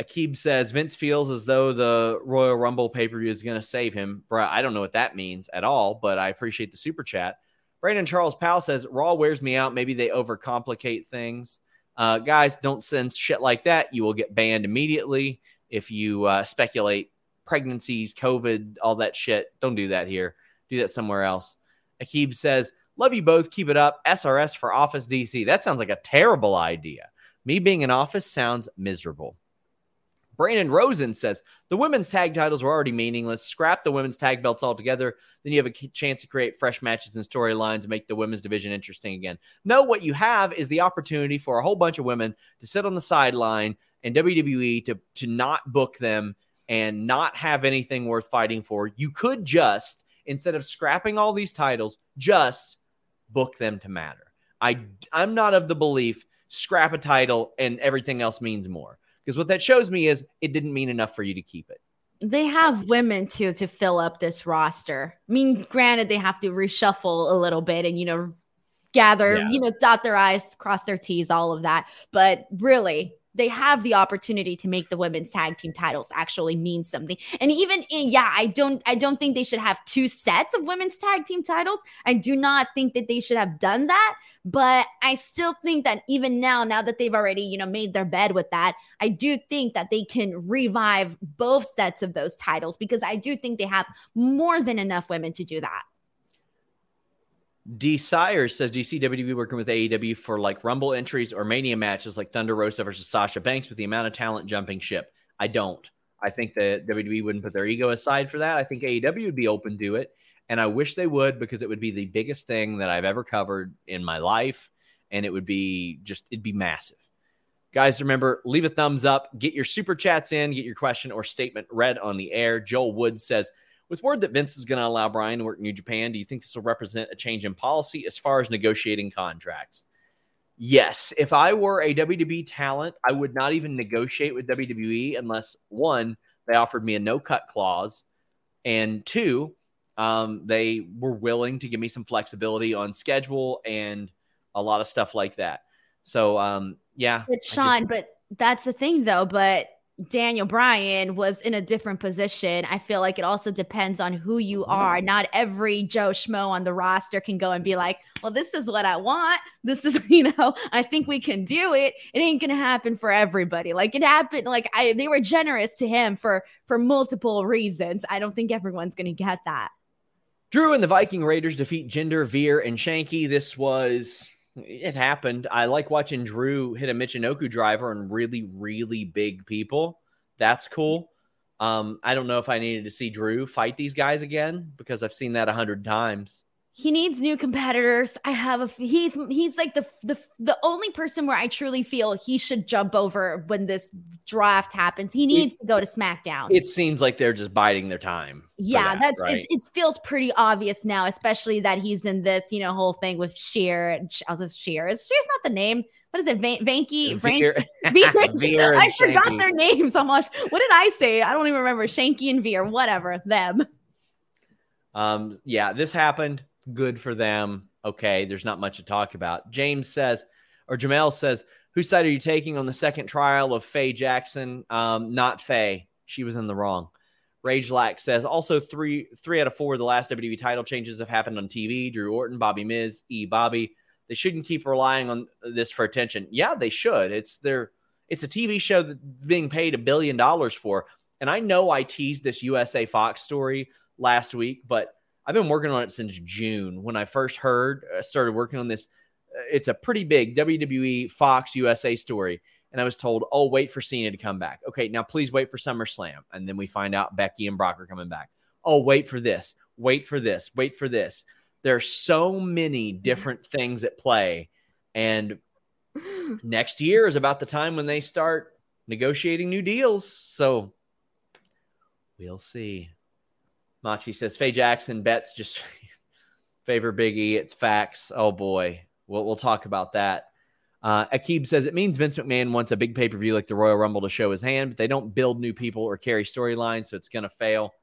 Akib says Vince feels as though the Royal Rumble pay per view is going to save him. Bruh, I don't know what that means at all, but I appreciate the super chat. Brandon Charles Powell says Raw wears me out. Maybe they overcomplicate things. Uh, guys, don't send shit like that. You will get banned immediately if you uh, speculate pregnancies, COVID, all that shit. Don't do that here. Do that somewhere else. Akib says, Love you both. Keep it up. SRS for Office DC. That sounds like a terrible idea. Me being in office sounds miserable. Brandon Rosen says the women's tag titles were already meaningless. Scrap the women's tag belts altogether. Then you have a chance to create fresh matches and storylines and make the women's division interesting again. No, what you have is the opportunity for a whole bunch of women to sit on the sideline and WWE to to not book them and not have anything worth fighting for. You could just instead of scrapping all these titles, just book them to matter. I I'm not of the belief scrap a title and everything else means more. Because what that shows me is it didn't mean enough for you to keep it. They have women too to fill up this roster. I mean, granted, they have to reshuffle a little bit and, you know, gather, yeah. you know, dot their I's, cross their T's, all of that. But really, they have the opportunity to make the women's tag team titles actually mean something. And even in, yeah, I don't I don't think they should have two sets of women's tag team titles. I do not think that they should have done that, but I still think that even now now that they've already, you know, made their bed with that, I do think that they can revive both sets of those titles because I do think they have more than enough women to do that. D Sires says, Do you see WWE working with AEW for like Rumble entries or Mania matches like Thunder Rosa versus Sasha Banks with the amount of talent jumping ship? I don't. I think that WWE wouldn't put their ego aside for that. I think AEW would be open to it. And I wish they would because it would be the biggest thing that I've ever covered in my life. And it would be just, it'd be massive. Guys, remember, leave a thumbs up, get your super chats in, get your question or statement read on the air. Joel Wood says, with word that Vince is going to allow Bryan to work in New Japan, do you think this will represent a change in policy as far as negotiating contracts? Yes. If I were a WWE talent, I would not even negotiate with WWE unless one, they offered me a no cut clause, and two, um, they were willing to give me some flexibility on schedule and a lot of stuff like that. So, um, yeah. But Sean, just, but that's the thing though. But Daniel Bryan was in a different position. I feel like it also depends on who you are. Not every Joe Schmo on the roster can go and be like, well, this is what I want. This is, you know, I think we can do it. It ain't gonna happen for everybody. Like it happened, like I they were generous to him for for multiple reasons. I don't think everyone's gonna get that. Drew and the Viking Raiders defeat Jinder, Veer, and Shanky. This was it happened. I like watching Drew hit a Michinoku driver on really, really big people. That's cool. Um, I don't know if I needed to see Drew fight these guys again because I've seen that a hundred times. He needs new competitors. I have a he's he's like the the the only person where I truly feel he should jump over when this draft happens. He needs it, to go to SmackDown. It seems like they're just biding their time. Yeah, that, that's right? it, it. feels pretty obvious now, especially that he's in this you know whole thing with Sheer. I was Sheer. Is Sheer's not the name? What is it? Van- Vanky? Veer. Veer I forgot their names so much. What did I say? I don't even remember. Shanky and Veer, whatever. Them. Um. Yeah, this happened good for them. Okay, there's not much to talk about. James says, or Jamel says, whose side are you taking on the second trial of Faye Jackson? Um, not Faye. She was in the wrong. Rage Lack says also three three out of four of the last WWE title changes have happened on TV. Drew Orton, Bobby Miz, E. Bobby. They shouldn't keep relying on this for attention. Yeah, they should. It's their it's a TV show that's being paid a billion dollars for. And I know I teased this USA Fox story last week, but I've been working on it since June when I first heard, uh, started working on this. Uh, it's a pretty big WWE Fox USA story. And I was told, oh, wait for Cena to come back. Okay, now please wait for SummerSlam. And then we find out Becky and Brock are coming back. Oh, wait for this. Wait for this. Wait for this. There's so many different things at play. And next year is about the time when they start negotiating new deals. So we'll see. Moxie says Faye Jackson bets just favor Biggie. It's facts. Oh boy, we'll we'll talk about that. Uh, Akib says it means Vince McMahon wants a big pay per view like the Royal Rumble to show his hand, but they don't build new people or carry storylines, so it's going to fail.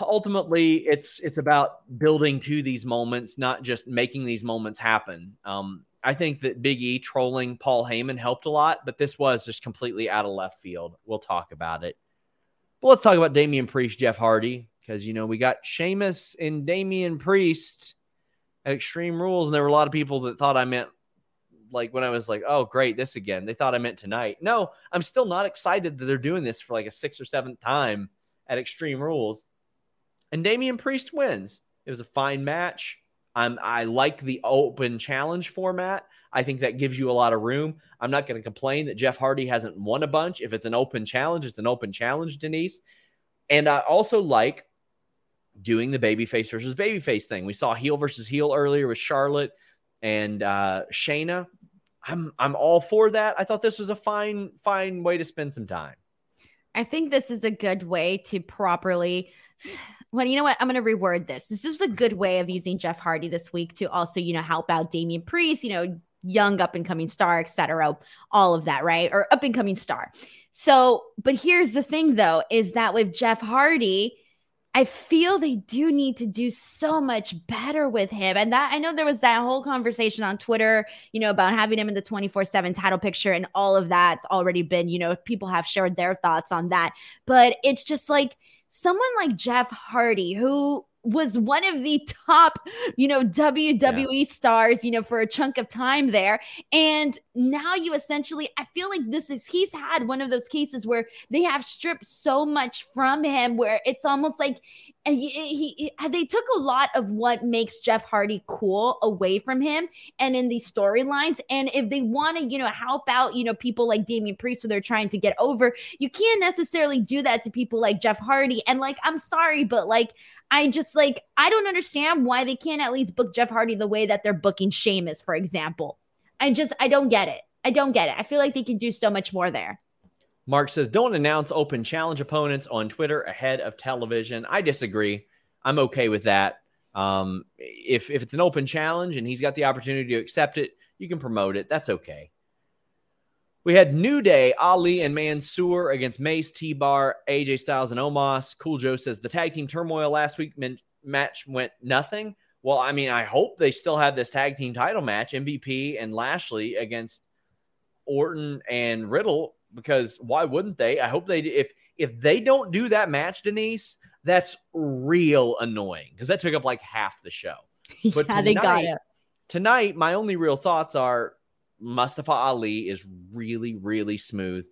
Ultimately, it's it's about building to these moments, not just making these moments happen. Um, I think that Big E trolling Paul Heyman helped a lot, but this was just completely out of left field. We'll talk about it. But let's talk about Damian Priest, Jeff Hardy, because you know we got Sheamus and Damian Priest at Extreme Rules, and there were a lot of people that thought I meant like when I was like, "Oh, great, this again." They thought I meant tonight. No, I'm still not excited that they're doing this for like a sixth or seventh time at Extreme Rules. And Damian Priest wins. It was a fine match. I'm I like the open challenge format. I think that gives you a lot of room. I'm not going to complain that Jeff Hardy hasn't won a bunch. If it's an open challenge, it's an open challenge, Denise. And I also like doing the babyface versus babyface thing. We saw heel versus heel earlier with Charlotte and uh, Shayna. I'm I'm all for that. I thought this was a fine fine way to spend some time. I think this is a good way to properly well, you know what? I'm going to reword this. This is a good way of using Jeff Hardy this week to also, you know, help out Damian Priest, you know, young up and coming star, etc. All of that, right? Or up and coming star. So, but here's the thing though, is that with Jeff Hardy, I feel they do need to do so much better with him. And that I know there was that whole conversation on Twitter, you know, about having him in the 24 7 title picture and all of that's already been, you know, people have shared their thoughts on that. But it's just like someone like Jeff Hardy, who was one of the top, you know, WWE yeah. stars, you know, for a chunk of time there. And now you essentially, I feel like this is, he's had one of those cases where they have stripped so much from him where it's almost like and he, he, he, they took a lot of what makes Jeff Hardy cool away from him and in these storylines. And if they want to, you know, help out, you know, people like Damian Priest who they're trying to get over, you can't necessarily do that to people like Jeff Hardy. And like, I'm sorry, but like, I just like, I don't understand why they can't at least book Jeff Hardy the way that they're booking Sheamus, for example. I just, I don't get it. I don't get it. I feel like they can do so much more there. Mark says, don't announce open challenge opponents on Twitter ahead of television. I disagree. I'm okay with that. Um, if, if it's an open challenge and he's got the opportunity to accept it, you can promote it. That's okay. We had New Day, Ali, and Mansoor against Mace, T Bar, AJ Styles, and Omos. Cool Joe says the tag team turmoil last week meant match went nothing. Well, I mean, I hope they still have this tag team title match, MVP and Lashley against Orton and Riddle because why wouldn't they? I hope they if if they don't do that match, Denise, that's real annoying because that took up like half the show. But yeah, tonight, they got it. Tonight, my only real thoughts are Mustafa Ali is really, really smooth,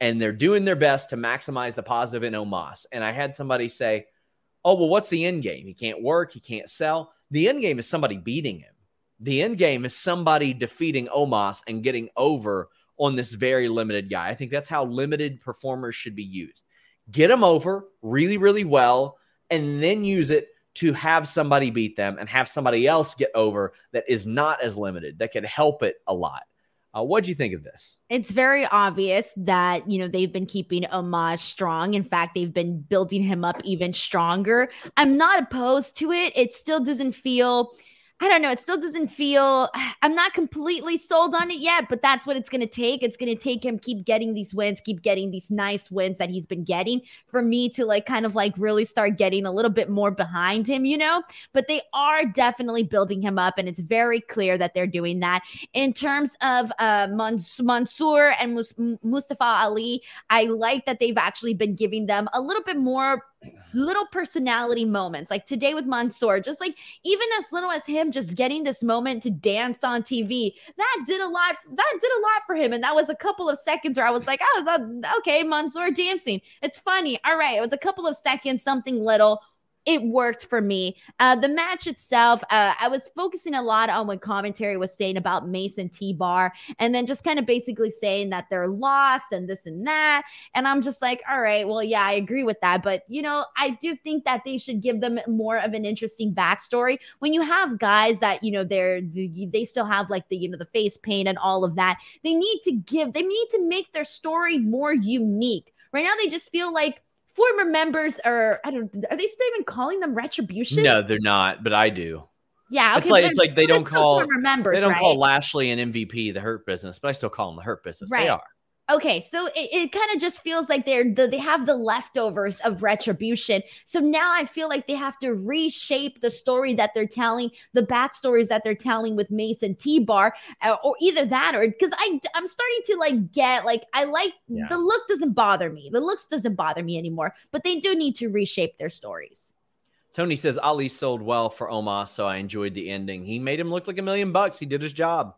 and they're doing their best to maximize the positive in Omos. And I had somebody say, "Oh, well, what's the end game? He can't work, he can't sell. The end game is somebody beating him. The end game is somebody defeating Omos and getting over." On this very limited guy. I think that's how limited performers should be used. Get them over really, really well, and then use it to have somebody beat them and have somebody else get over that is not as limited, that can help it a lot. Uh, what do you think of this? It's very obvious that, you know, they've been keeping Omos strong. In fact, they've been building him up even stronger. I'm not opposed to it. It still doesn't feel I don't know. It still doesn't feel, I'm not completely sold on it yet, but that's what it's going to take. It's going to take him keep getting these wins, keep getting these nice wins that he's been getting for me to like kind of like really start getting a little bit more behind him, you know? But they are definitely building him up, and it's very clear that they're doing that. In terms of uh, Mansoor and Mus- Mustafa Ali, I like that they've actually been giving them a little bit more little personality moments like today with Mansoor, just like even as little as him just getting this moment to dance on TV, that did a lot. That did a lot for him. And that was a couple of seconds where I was like, oh, that, okay, Mansoor dancing. It's funny. All right. It was a couple of seconds, something little it worked for me. Uh, the match itself, uh, I was focusing a lot on what commentary was saying about Mace and T Bar, and then just kind of basically saying that they're lost and this and that. And I'm just like, all right, well, yeah, I agree with that. But, you know, I do think that they should give them more of an interesting backstory. When you have guys that, you know, they're, they still have like the, you know, the face paint and all of that, they need to give, they need to make their story more unique. Right now, they just feel like former members are I don't are they still even calling them retribution? No, they're not, but I do. Yeah, okay, it's like it's like they don't call members, they don't right? call Lashley an MVP the Hurt Business, but I still call them the Hurt Business. Right. They are. Okay, so it, it kind of just feels like they're the, they have the leftovers of retribution. So now I feel like they have to reshape the story that they're telling, the backstories that they're telling with Mace and T Bar, uh, or either that, or because I I'm starting to like get like I like yeah. the look doesn't bother me. The looks doesn't bother me anymore, but they do need to reshape their stories. Tony says Ali sold well for Omos, so I enjoyed the ending. He made him look like a million bucks. He did his job.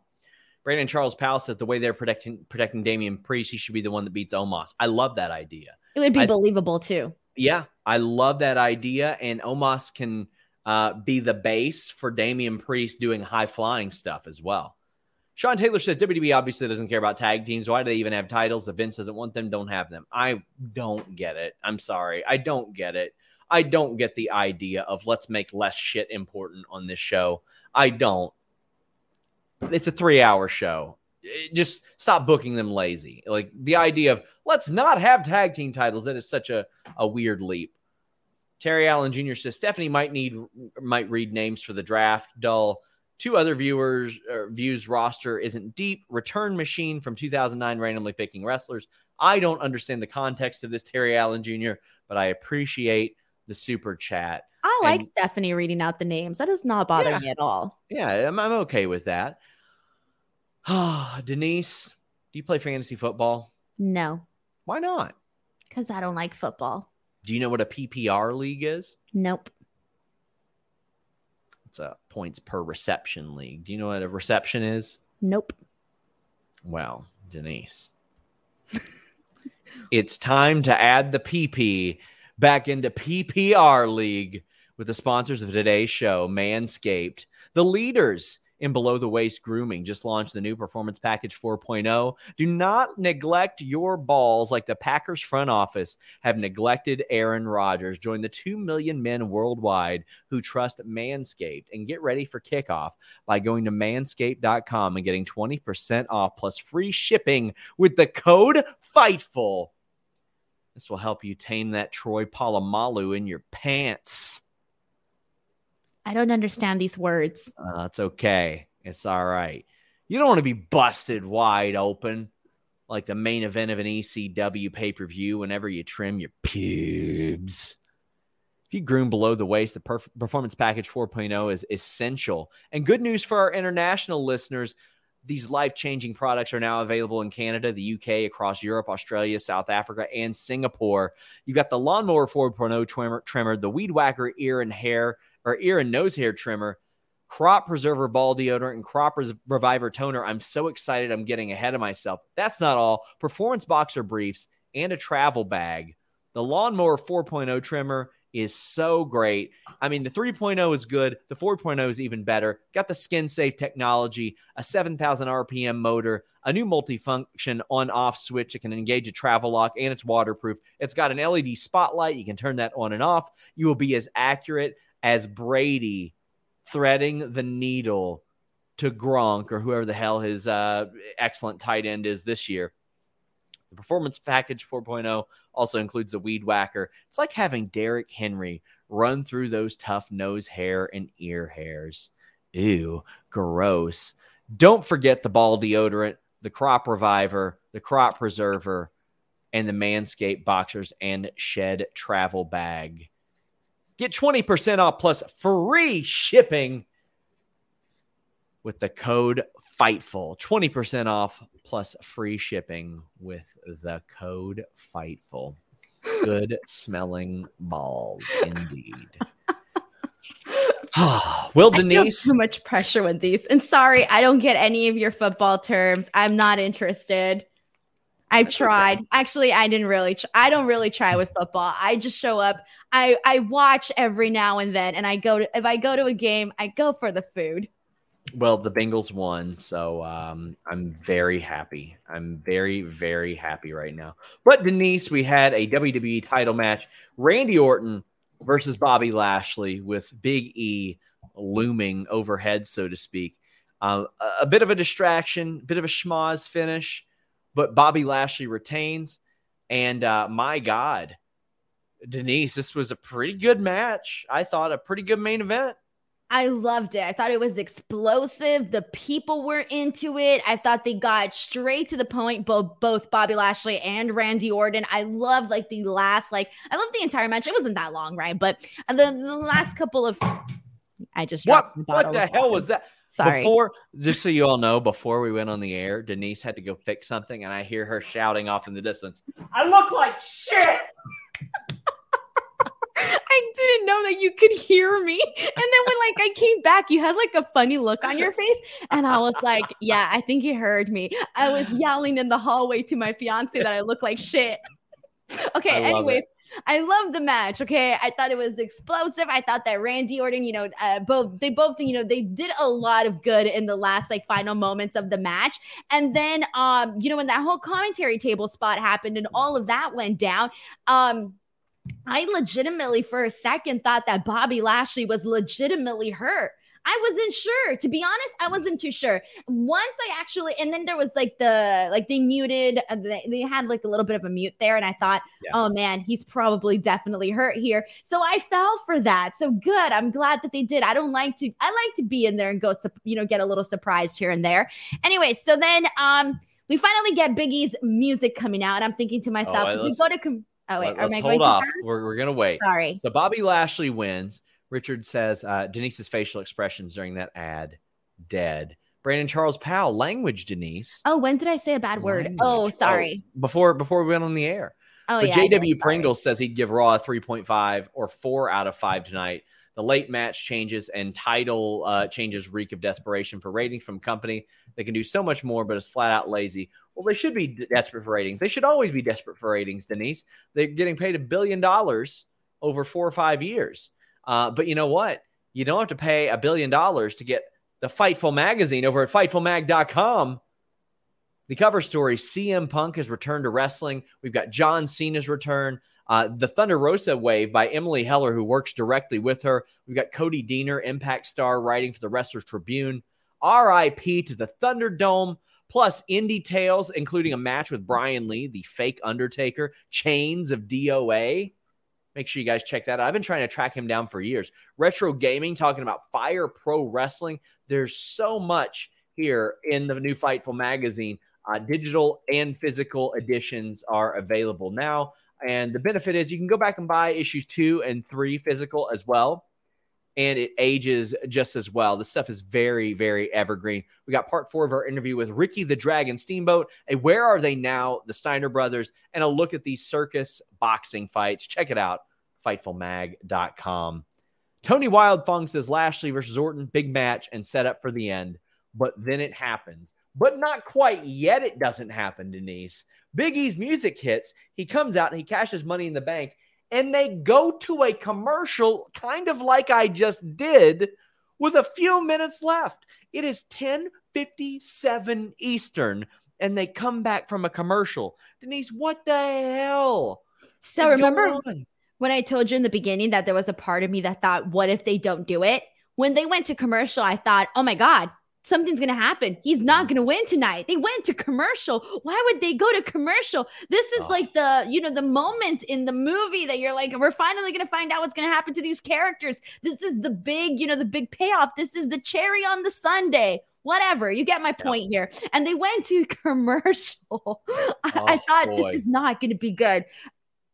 Brandon Charles Powell says the way they're protecting protecting Damian Priest, he should be the one that beats Omos. I love that idea. It would be I, believable too. Yeah, I love that idea, and Omos can uh, be the base for Damian Priest doing high flying stuff as well. Sean Taylor says WWE obviously doesn't care about tag teams. Why do they even have titles? If Vince doesn't want them, don't have them. I don't get it. I'm sorry. I don't get it. I don't get the idea of let's make less shit important on this show. I don't it's a three hour show. Eh, just stop booking them lazy. Like the idea of let's not have tag team titles, that is such a, a weird leap. Terry Allen Jr. says Stephanie might need might read names for the draft. Dull. Two other viewers er, views roster isn't deep. Return machine from 2009 randomly picking wrestlers. I don't understand the context of this Terry Allen Jr., but I appreciate the super chat. I like and, Stephanie reading out the names. That does not bother yeah, me at all. Yeah, I'm, I'm okay with that. Denise, do you play fantasy football? No. Why not? Because I don't like football. Do you know what a PPR league is? Nope. It's a points per reception league. Do you know what a reception is? Nope. Well, Denise, it's time to add the PP back into PPR league with the sponsors of today's show, Manscaped, the leaders in below the waist grooming. Just launched the new Performance Package 4.0. Do not neglect your balls like the Packers front office have neglected Aaron Rodgers. Join the 2 million men worldwide who trust Manscaped and get ready for kickoff by going to manscaped.com and getting 20% off plus free shipping with the code FIGHTFUL. This will help you tame that Troy Polamalu in your pants. I don't understand these words. Uh, it's okay. It's all right. You don't want to be busted wide open like the main event of an ECW pay per view whenever you trim your pubes. If you groom below the waist, the perf- Performance Package 4.0 is essential. And good news for our international listeners these life changing products are now available in Canada, the UK, across Europe, Australia, South Africa, and Singapore. You've got the Lawnmower 4.0 trimmer, trimmer, the Weed Whacker ear and hair or ear and nose hair trimmer, crop preserver ball deodorant, and crop reviver toner. I'm so excited. I'm getting ahead of myself. That's not all. Performance boxer briefs and a travel bag. The Lawnmower 4.0 trimmer is so great. I mean, the 3.0 is good. The 4.0 is even better. Got the skin safe technology, a 7,000 RPM motor, a new multifunction on off switch that can engage a travel lock, and it's waterproof. It's got an LED spotlight. You can turn that on and off. You will be as accurate as Brady threading the needle to Gronk or whoever the hell his uh, excellent tight end is this year. The performance package 4.0 also includes the weed whacker. It's like having Derrick Henry run through those tough nose hair and ear hairs. Ew, gross. Don't forget the ball deodorant, the crop reviver, the crop preserver, and the Manscaped boxers and shed travel bag. Get 20% off plus free shipping with the code FIGHTFUL. 20% off plus free shipping with the code FIGHTFUL. Good smelling balls, indeed. well, Denise. too much pressure with these. And sorry, I don't get any of your football terms. I'm not interested. I tried. Okay. Actually, I didn't really. Tr- I don't really try with football. I just show up. I I watch every now and then, and I go to. If I go to a game, I go for the food. Well, the Bengals won, so um, I'm very happy. I'm very very happy right now. But Denise, we had a WWE title match: Randy Orton versus Bobby Lashley, with Big E looming overhead, so to speak. Uh, a, a bit of a distraction, a bit of a schmoz finish but Bobby Lashley retains. And uh, my God, Denise, this was a pretty good match. I thought a pretty good main event. I loved it. I thought it was explosive. The people were into it. I thought they got straight to the point, both both Bobby Lashley and Randy Orton. I loved like the last, like I love the entire match. It wasn't that long, right? But the, the last couple of I just what what the hell was that? Sorry. Before, just so you all know, before we went on the air, Denise had to go fix something, and I hear her shouting off in the distance. I look like shit. I didn't know that you could hear me. And then when like I came back, you had like a funny look on your face. And I was like, yeah, I think you heard me. I was yelling in the hallway to my fiance that I look like shit. okay, anyways, I love the match. Okay, I thought it was explosive. I thought that Randy Orton, you know, uh, both they both, you know, they did a lot of good in the last like final moments of the match. And then, um, you know, when that whole commentary table spot happened and all of that went down, um, I legitimately for a second thought that Bobby Lashley was legitimately hurt. I wasn't sure. To be honest, I wasn't too sure. Once I actually, and then there was like the, like they muted, uh, they, they had like a little bit of a mute there. And I thought, yes. oh man, he's probably definitely hurt here. So I fell for that. So good. I'm glad that they did. I don't like to, I like to be in there and go, you know, get a little surprised here and there. Anyway, so then, um, we finally get Big E's music coming out. And I'm thinking to myself, oh, we go to, com- oh wait, let, us hold off. We're, we're gonna wait. Sorry. So Bobby Lashley wins. Richard says uh, Denise's facial expressions during that ad dead. Brandon Charles Powell, language, Denise. Oh, when did I say a bad word? Language. Oh, sorry. Oh, before before we went on the air. Oh, but yeah. JW Pringle says he'd give Raw a 3.5 or 4 out of 5 tonight. The late match changes and title uh, changes reek of desperation for ratings from company that can do so much more, but is flat out lazy. Well, they should be desperate for ratings. They should always be desperate for ratings, Denise. They're getting paid a billion dollars over four or five years. Uh, but you know what? You don't have to pay a billion dollars to get the Fightful magazine over at FightfulMag.com. The cover story CM Punk has returned to wrestling. We've got John Cena's return. Uh, the Thunder Rosa wave by Emily Heller, who works directly with her. We've got Cody Deaner, Impact star, writing for the Wrestlers Tribune. RIP to the Thunderdome, plus indie tales, including a match with Brian Lee, the fake Undertaker, Chainz of DOA. Make sure you guys check that out. I've been trying to track him down for years. Retro Gaming talking about Fire Pro Wrestling. There's so much here in the new Fightful magazine. Uh, digital and physical editions are available now. And the benefit is you can go back and buy issues two and three physical as well. And it ages just as well. This stuff is very, very evergreen. We got part four of our interview with Ricky the Dragon Steamboat. A Where Are They Now? The Steiner brothers, and a look at these circus boxing fights. Check it out FightfulMag.com. Tony Wildfung says Lashley versus Orton, big match and set up for the end. But then it happens. But not quite yet. It doesn't happen, Denise. Big E's music hits. He comes out and he cashes money in the bank. And they go to a commercial, kind of like I just did, with a few minutes left. It is 10:57 Eastern, and they come back from a commercial. Denise, what the hell? So remember when I told you in the beginning that there was a part of me that thought, what if they don't do it? When they went to commercial, I thought, oh my God, something's going to happen. He's not mm. going to win tonight. They went to commercial. Why would they go to commercial? This is oh. like the, you know, the moment in the movie that you're like, we're finally going to find out what's going to happen to these characters. This is the big, you know, the big payoff. This is the cherry on the sundae. Whatever, you get my point yeah. here. And they went to commercial. I, oh, I thought boy. this is not going to be good.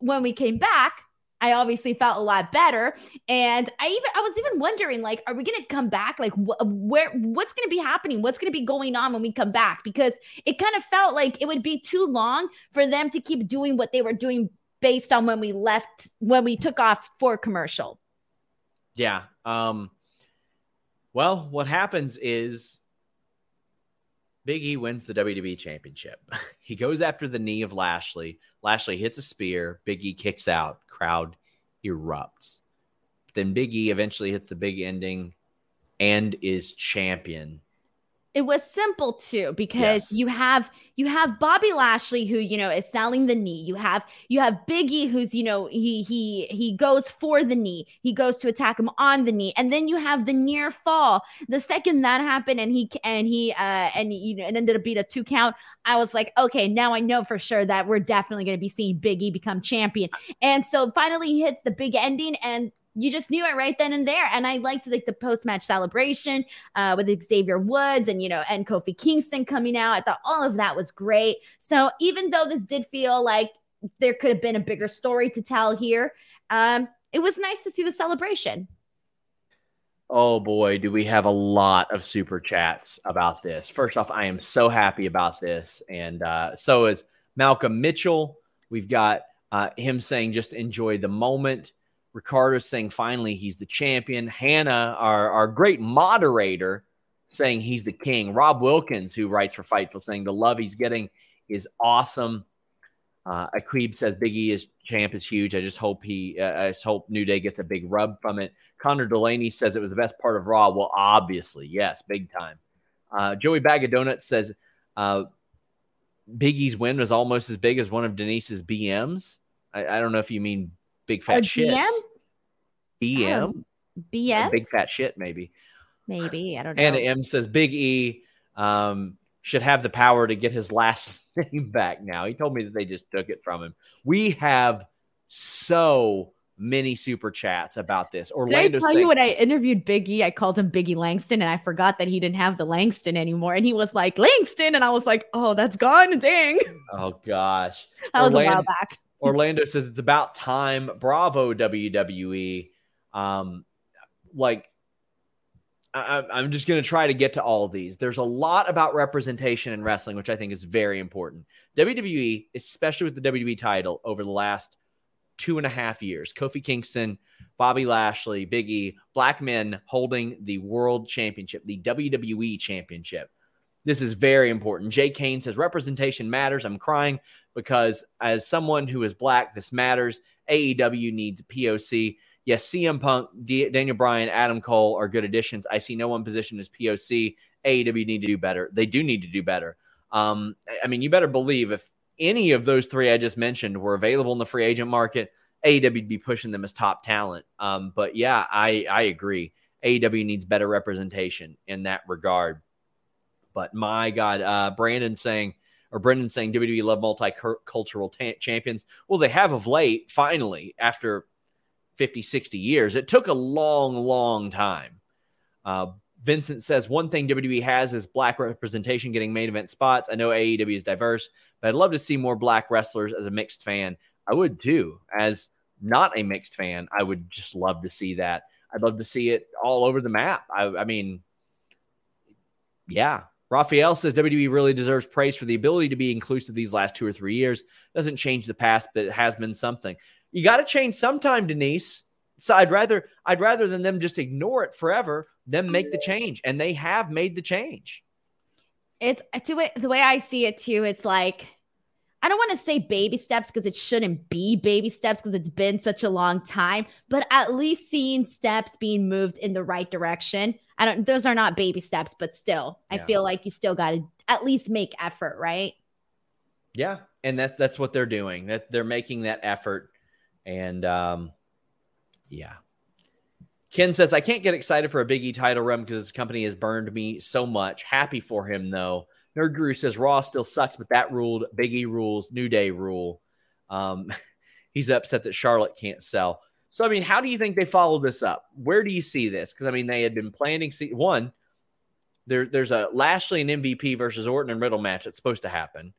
When we came back, I obviously felt a lot better. And I even I was even wondering like are we going to come back like wh- where what's going to be happening? What's going to be going on when we come back because it kind of felt like it would be too long for them to keep doing what they were doing based on when we left when we took off for commercial. Yeah. Um well, what happens is Big E wins the WWE Championship. he goes after the knee of Lashley. Lashley hits a spear. Big E kicks out. Crowd erupts. Then Big E eventually hits the big ending and is champion it was simple too because yes. you have you have Bobby Lashley who you know is selling the knee. You have you have Biggie who's you know he he he goes for the knee. He goes to attack him on the knee, and then you have the near fall. The second that happened, and he and he uh and you know it ended up being a two count. I was like, okay, now I know for sure that we're definitely going to be seeing Biggie become champion. And so finally he hits the big ending, and you just knew it right then and there. And I liked like the post match celebration uh, with Xavier Woods and you know and Kofi Kingston coming out. I thought all of that was great. So even though this did feel like there could have been a bigger story to tell here, um, it was nice to see the celebration. Oh boy, do we have a lot of super chats about this. First off, I am so happy about this. And uh, so is Malcolm Mitchell. We've got uh, him saying just enjoy the moment. Ricardo saying finally he's the champion. Hannah, our, our great moderator, saying he's the king. Rob Wilkins, who writes for Fightful, saying the love he's getting is awesome. Uh, Aqib says Biggie is champ is huge. I just hope he, uh, I just hope New Day gets a big rub from it. Connor Delaney says it was the best part of Raw. Well, obviously, yes, big time. Uh, Joey Bag of Donuts says uh, Big E's win was almost as big as one of Denise's BMs. I, I don't know if you mean big fat shit. BM? BM? Big fat shit, maybe. Maybe. I don't know. Anna M says Big E um, should have the power to get his last name back now. He told me that they just took it from him. We have so many super chats about this. Orlando Did I tell saying, you when I interviewed Biggie, I called him Biggie Langston and I forgot that he didn't have the Langston anymore. And he was like, Langston. And I was like, oh, that's gone. Dang. Oh, gosh. that Orlando, was a while back. Orlando says it's about time. Bravo, WWE. Um, like, I, I'm just going to try to get to all of these. There's a lot about representation in wrestling, which I think is very important. WWE, especially with the WWE title over the last two and a half years, Kofi Kingston, Bobby Lashley, Big E, black men holding the world championship, the WWE championship. This is very important. Jay Kane says representation matters. I'm crying because as someone who is black, this matters. AEW needs POC. Yes, CM Punk, D- Daniel Bryan, Adam Cole are good additions. I see no one positioned as POC. AEW need to do better. They do need to do better. Um, I mean, you better believe if any of those three I just mentioned were available in the free agent market, AEW would be pushing them as top talent. Um, but yeah, I I agree. AEW needs better representation in that regard. But my God, uh, Brandon saying or Brendan saying WWE love multicultural champions. Well, they have of late, finally, after 50, 60 years. It took a long, long time. Uh, Vincent says one thing WWE has is black representation getting main event spots. I know AEW is diverse, but I'd love to see more black wrestlers as a mixed fan. I would too. As not a mixed fan, I would just love to see that. I'd love to see it all over the map. I, I mean, yeah. Raphael says WWE really deserves praise for the ability to be inclusive these last two or three years. Doesn't change the past, but it has been something you got to change sometime, Denise. So I'd rather I'd rather than them just ignore it forever, them make the change, and they have made the change. It's to it the way I see it too. It's like I don't want to say baby steps because it shouldn't be baby steps because it's been such a long time, but at least seeing steps being moved in the right direction. I don't; those are not baby steps, but still, yeah. I feel like you still got to at least make effort, right? Yeah, and that's that's what they're doing. That they're making that effort And um, yeah. Ken says, I can't get excited for a Big E title run because his company has burned me so much. Happy for him, though. Nerd Guru says Raw still sucks, but that ruled. Big E rules. New Day rule. Um, he's upset that Charlotte can't sell. So, I mean, how do you think they follow this up? Where do you see this? Because, I mean, they had been planning. See, one, there, there's a Lashley and MVP versus Orton and Riddle match that's supposed to happen.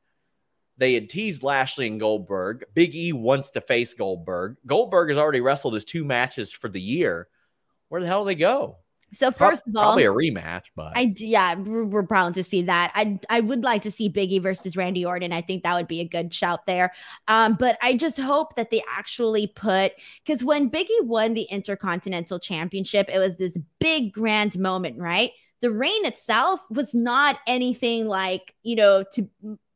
They had teased Lashley and Goldberg. Big E wants to face Goldberg. Goldberg has already wrestled his two matches for the year. Where the hell do they go? So first Pro- of all, probably a rematch, but I yeah, we're bound to see that. I I would like to see Biggie versus Randy Orton. I think that would be a good shout there. Um, but I just hope that they actually put because when Biggie won the Intercontinental Championship, it was this big grand moment, right? The reign itself was not anything like you know to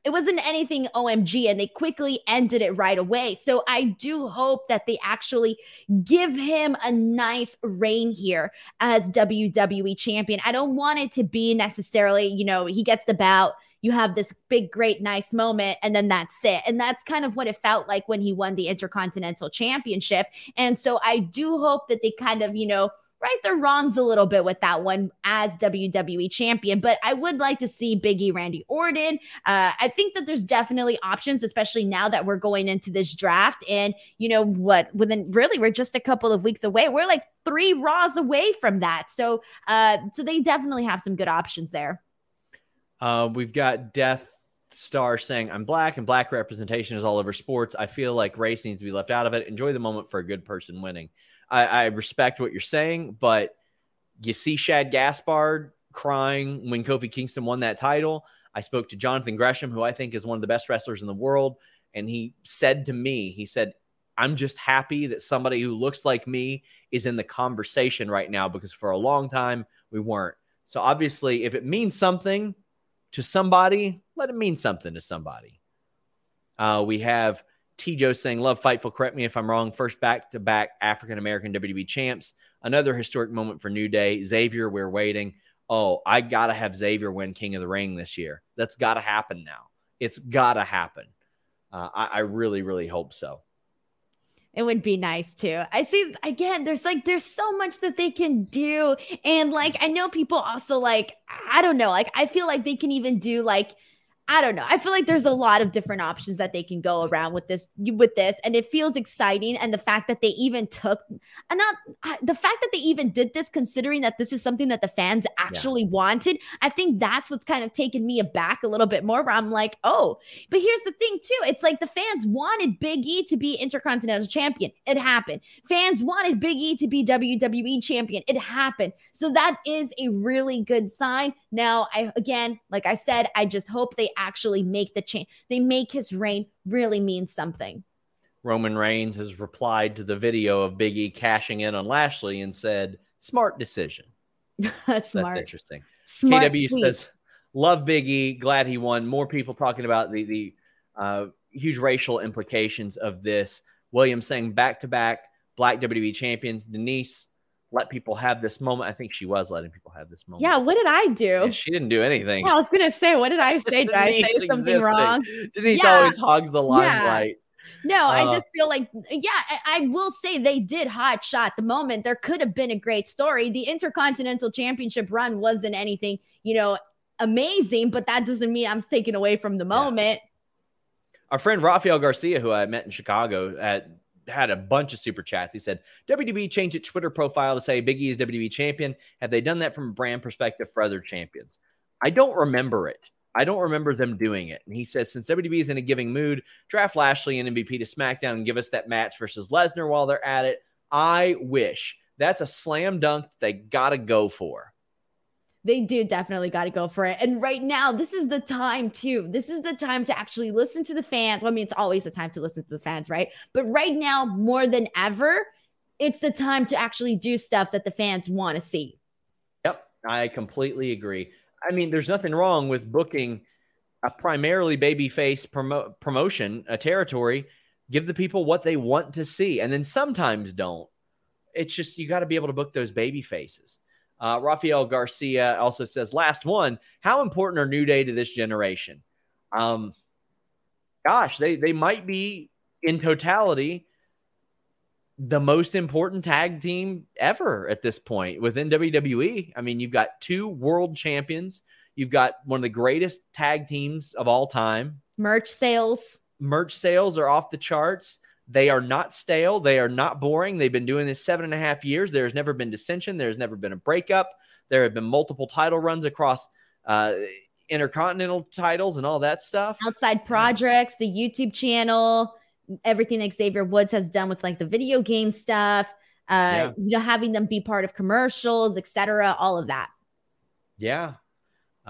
it wasn't anything OMG and they quickly ended it right away. So I do hope that they actually give him a nice reign here as WWE champion. I don't want it to be necessarily, you know, he gets the bout, you have this big, great, nice moment, and then that's it. And that's kind of what it felt like when he won the Intercontinental Championship. And so I do hope that they kind of, you know, right their wrongs a little bit with that one as WWE champion. But I would like to see Biggie Randy Orton. Uh, I think that there's definitely options, especially now that we're going into this draft. And you know what? Within really, we're just a couple of weeks away. We're like three Raws away from that. So, uh, so they definitely have some good options there. Uh, we've got Death Star saying, I'm black and black representation is all over sports. I feel like race needs to be left out of it. Enjoy the moment for a good person winning. I, I respect what you're saying, but you see Shad Gaspard crying when Kofi Kingston won that title. I spoke to Jonathan Gresham, who I think is one of the best wrestlers in the world. And he said to me, he said, I'm just happy that somebody who looks like me is in the conversation right now because for a long time we weren't. So obviously, if it means something to somebody, let it mean something to somebody. Uh, we have T. Joe saying, Love Fightful. Correct me if I'm wrong. First back to back African American WWE champs. Another historic moment for New Day. Xavier, we're waiting. Oh, I got to have Xavier win King of the Ring this year. That's got to happen now. It's got to happen. Uh, I, I really, really hope so. It would be nice too. I see again, there's like there's so much that they can do. And like I know people also like, I don't know, like I feel like they can even do like I don't know. I feel like there's a lot of different options that they can go around with this with this and it feels exciting and the fact that they even took and not the fact that they even did this considering that this is something that the fans actually yeah. wanted. I think that's what's kind of taken me aback a little bit more where I'm like, "Oh, but here's the thing too. It's like the fans wanted Big E to be Intercontinental Champion. It happened. Fans wanted Big E to be WWE Champion. It happened. So that is a really good sign. Now, I again, like I said, I just hope they actually make the change. They make his reign really mean something. Roman Reigns has replied to the video of Biggie cashing in on Lashley and said, "Smart decision." That's interesting. Smart KW tweet. says, "Love Biggie. Glad he won." More people talking about the the uh, huge racial implications of this. William saying back to back Black WWE champions. Denise let people have this moment. I think she was letting people have this moment. Yeah, what did I do? Yeah, she didn't do anything. I was gonna say, what did I say? Did I say something existing. wrong? Denise yeah. always hogs the limelight. Yeah. No, uh, I just feel like, yeah, I, I, will say they did hot shot the moment. There could have been a great story. The Intercontinental Championship run wasn't anything, you know, amazing, but that doesn't mean I'm taking away from the moment. Yeah. Our friend Rafael Garcia, who I met in Chicago at had a bunch of super chats. He said, WWE changed its Twitter profile to say Biggie is WWE champion. Have they done that from a brand perspective for other champions? I don't remember it. I don't remember them doing it. And he says, since WWE is in a giving mood, draft Lashley and MVP to SmackDown and give us that match versus Lesnar while they're at it. I wish. That's a slam dunk they got to go for they do definitely got to go for it. And right now, this is the time too. This is the time to actually listen to the fans. Well, I mean, it's always the time to listen to the fans, right? But right now, more than ever, it's the time to actually do stuff that the fans want to see. Yep, I completely agree. I mean, there's nothing wrong with booking a primarily babyface promo- promotion, a territory. Give the people what they want to see, and then sometimes don't. It's just you got to be able to book those baby faces. Uh, Rafael Garcia also says, last one, how important are New Day to this generation? Um, gosh, they, they might be in totality the most important tag team ever at this point within WWE. I mean, you've got two world champions. You've got one of the greatest tag teams of all time. Merch sales. Merch sales are off the charts. They are not stale. They are not boring. They've been doing this seven and a half years. There's never been dissension. There's never been a breakup. There have been multiple title runs across uh, intercontinental titles and all that stuff. Outside projects, the YouTube channel, everything that Xavier Woods has done with like the video game stuff, uh, yeah. you know, having them be part of commercials, etc. All of that. Yeah.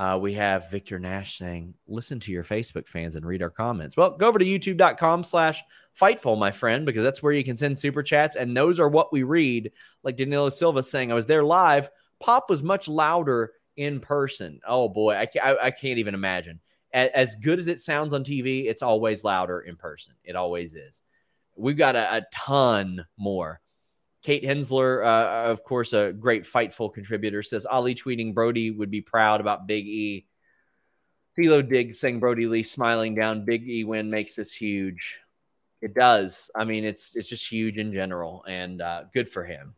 Uh, we have Victor Nash saying, listen to your Facebook fans and read our comments. Well, go over to youtube.com slash fightful, my friend, because that's where you can send super chats. And those are what we read. Like Danilo Silva saying, I was there live. Pop was much louder in person. Oh boy, I can't, I, I can't even imagine. As good as it sounds on TV, it's always louder in person. It always is. We've got a, a ton more. Kate Hensler, uh, of course, a great Fightful contributor, says Ali tweeting Brodie would be proud about Big E. Philo Diggs saying Brodie Lee smiling down. Big E win makes this huge. It does. I mean, it's it's just huge in general, and uh, good for him.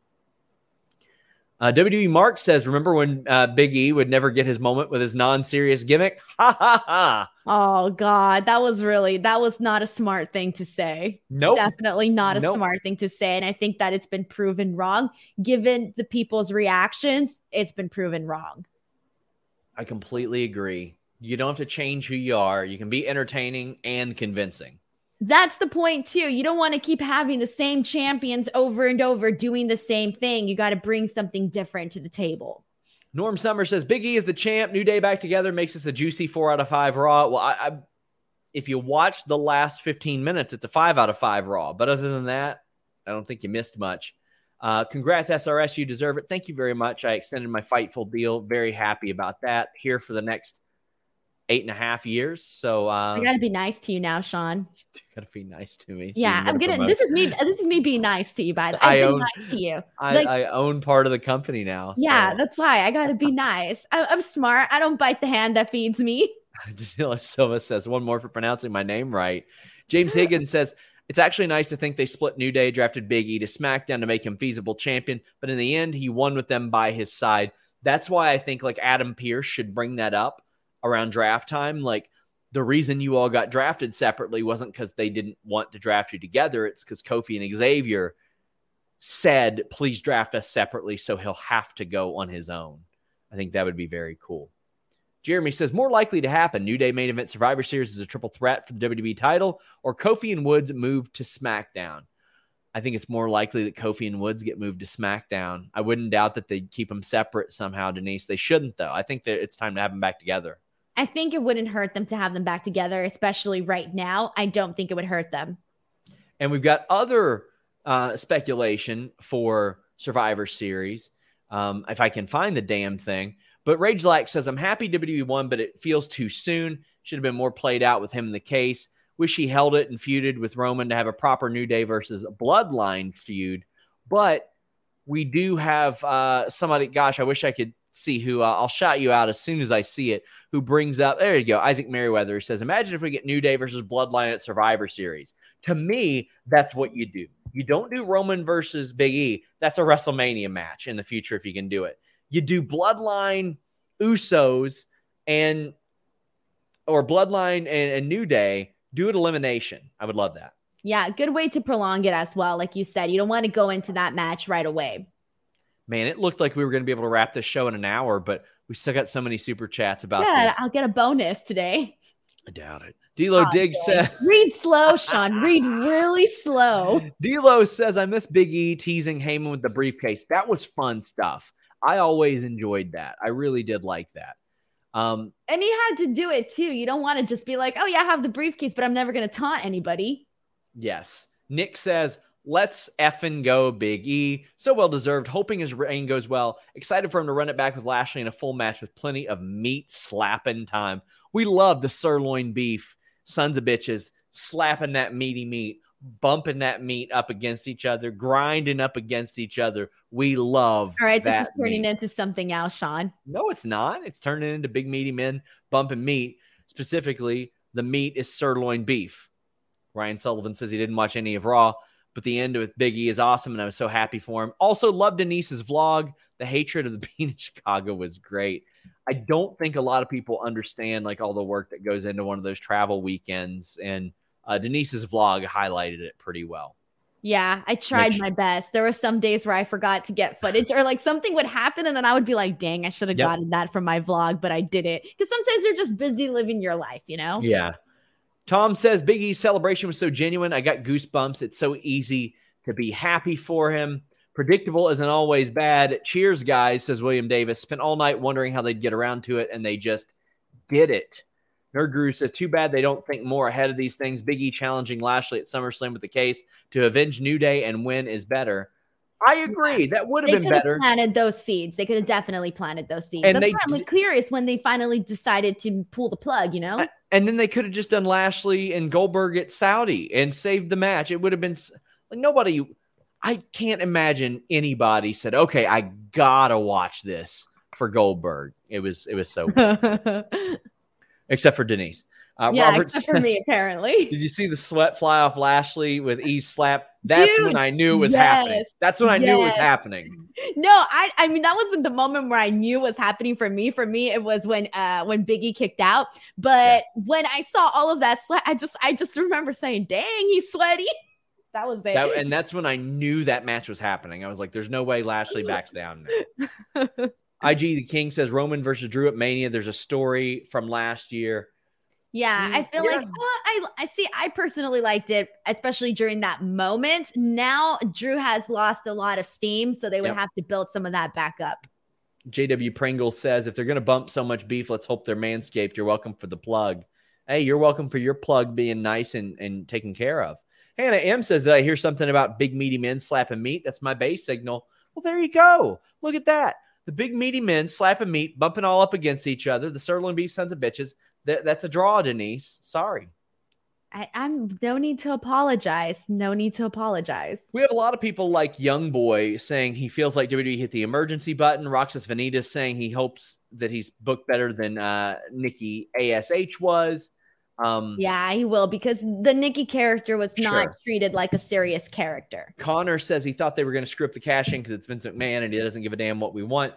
Uh, WWE Mark says, "Remember when uh, Big E would never get his moment with his non-serious gimmick?" Ha ha ha! Oh God, that was really that was not a smart thing to say. No, nope. definitely not a nope. smart thing to say, and I think that it's been proven wrong. Given the people's reactions, it's been proven wrong. I completely agree. You don't have to change who you are. You can be entertaining and convincing. That's the point too. You don't want to keep having the same champions over and over doing the same thing. You got to bring something different to the table. Norm Summer says Big E is the champ. New Day back together makes this a juicy four out of five Raw. Well, I, I if you watch the last 15 minutes, it's a five out of five Raw. But other than that, I don't think you missed much. Uh, congrats, SRS. You deserve it. Thank you very much. I extended my Fightful deal. Very happy about that. Here for the next eight and a half years. So uh, I gotta be nice to you now, Sean. Gotta be nice to me. Yeah, I'm gonna. Promote. This is me. This is me being nice to you. By the way, I own, nice to you. I, like, I, own part of the company now. So. Yeah, that's why I gotta be nice. I, am smart. I don't bite the hand that feeds me. Silva says one more for pronouncing my name right. James Higgins says. It's actually nice to think they split New Day, drafted Big E to SmackDown to make him feasible champion, but in the end, he won with them by his side. That's why I think like Adam Pearce should bring that up around draft time. Like the reason you all got drafted separately wasn't because they didn't want to draft you together. It's because Kofi and Xavier said, please draft us separately. So he'll have to go on his own. I think that would be very cool. Jeremy says more likely to happen. New Day main event Survivor Series is a triple threat for the WWE title, or Kofi and Woods move to SmackDown. I think it's more likely that Kofi and Woods get moved to SmackDown. I wouldn't doubt that they'd keep them separate somehow, Denise. They shouldn't, though. I think that it's time to have them back together. I think it wouldn't hurt them to have them back together, especially right now. I don't think it would hurt them. And we've got other uh, speculation for Survivor Series. Um, if I can find the damn thing. But Rage Lack says, I'm happy WWE won, but it feels too soon. Should have been more played out with him in the case. Wish he held it and feuded with Roman to have a proper New Day versus Bloodline feud. But we do have uh, somebody, gosh, I wish I could see who uh, I'll shout you out as soon as I see it. Who brings up? There you go. Isaac Merriweather says, "Imagine if we get New Day versus Bloodline at Survivor Series." To me, that's what you do. You don't do Roman versus Big E. That's a WrestleMania match in the future if you can do it. You do Bloodline, Usos, and or Bloodline and, and New Day. Do it elimination. I would love that. Yeah, good way to prolong it as well. Like you said, you don't want to go into that match right away man, it looked like we were going to be able to wrap this show in an hour, but we still got so many super chats about yeah, this. I'll get a bonus today. I doubt it. D'Lo oh, Diggs says, "Read slow, Sean. Read really slow." D'Lo says, "I miss Big E teasing Heyman with the briefcase. That was fun stuff. I always enjoyed that. I really did like that." Um, and he had to do it too. You don't want to just be like, "Oh yeah, I have the briefcase, but I'm never going to taunt anybody." Yes. Nick says, Let's effing go, Big E. So well deserved. Hoping his reign goes well. Excited for him to run it back with Lashley in a full match with plenty of meat slapping time. We love the sirloin beef, sons of bitches, slapping that meaty meat, bumping that meat up against each other, grinding up against each other. We love. All right, this is turning meat. into something else, Sean. No, it's not. It's turning into big meaty men bumping meat. Specifically, the meat is sirloin beef. Ryan Sullivan says he didn't watch any of Raw but the end with Biggie is awesome, and I was so happy for him. Also, love Denise's vlog. The hatred of the bean in Chicago was great. I don't think a lot of people understand like all the work that goes into one of those travel weekends, and uh, Denise's vlog highlighted it pretty well. Yeah, I tried my best. There were some days where I forgot to get footage or like something would happen and then I would be like, dang, I should have yep. gotten that from my vlog, but I didn't. Because sometimes you're just busy living your life, you know? Yeah. Tom says Big E's celebration was so genuine. I got goosebumps. It's so easy to be happy for him. Predictable isn't always bad. Cheers, guys, says William Davis. Spent all night wondering how they'd get around to it, and they just did it. Nerd Guru says, too bad they don't think more ahead of these things. Big E challenging Lashley at SummerSlam with the case to avenge New Day and win is better. I agree. That would have been better. Planted those seeds. They could have definitely planted those seeds. And That's they, I'm curious when they finally decided to pull the plug. You know, and then they could have just done Lashley and Goldberg at Saudi and saved the match. It would have been like nobody. I can't imagine anybody said, "Okay, I gotta watch this for Goldberg." It was it was so. except for Denise. Uh, yeah, Robert except says, for me, apparently. Did you see the sweat fly off Lashley with E slap? That's Dude, when I knew it was yes, happening. That's when I yes. knew it was happening. No, I I mean that wasn't the moment where I knew it was happening for me. For me, it was when uh when Biggie kicked out. But yes. when I saw all of that sweat, I just I just remember saying, "Dang, he's sweaty." That was it. That, and that's when I knew that match was happening. I was like, "There's no way Lashley backs down." IG the King says Roman versus Drew at Mania. There's a story from last year. Yeah, I mm, feel yeah. like I I see. I personally liked it, especially during that moment. Now Drew has lost a lot of steam, so they would yep. have to build some of that back up. JW Pringle says if they're going to bump so much beef, let's hope they're manscaped. You're welcome for the plug. Hey, you're welcome for your plug being nice and, and taken care of. Hannah M says that I hear something about big meaty men slapping meat. That's my base signal. Well, there you go. Look at that the big meaty men slapping meat, bumping all up against each other. The sirloin beef sons of bitches. That, that's a draw, Denise. Sorry. I, am no need to apologize. No need to apologize. We have a lot of people like Young Boy saying he feels like WWE hit the emergency button. Roxas Vanitas saying he hopes that he's booked better than uh, Nikki Ash was. Um, yeah, he will because the Nikki character was not treated like a serious character. Connor says he thought they were going to script the cash in because it's Vince McMahon and he doesn't give a damn what we want.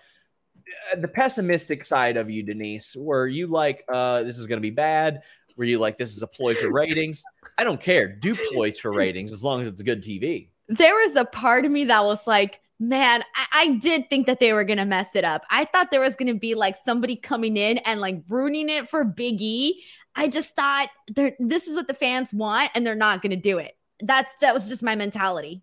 Uh, the pessimistic side of you, Denise, were you like, uh, this is going to be bad? Were you like, this is a ploy for ratings? I don't care. Do ploys for ratings as long as it's good TV. There was a part of me that was like, man, I, I did think that they were going to mess it up. I thought there was going to be like somebody coming in and like ruining it for Big E. I just thought this is what the fans want and they're not going to do it. That's that was just my mentality.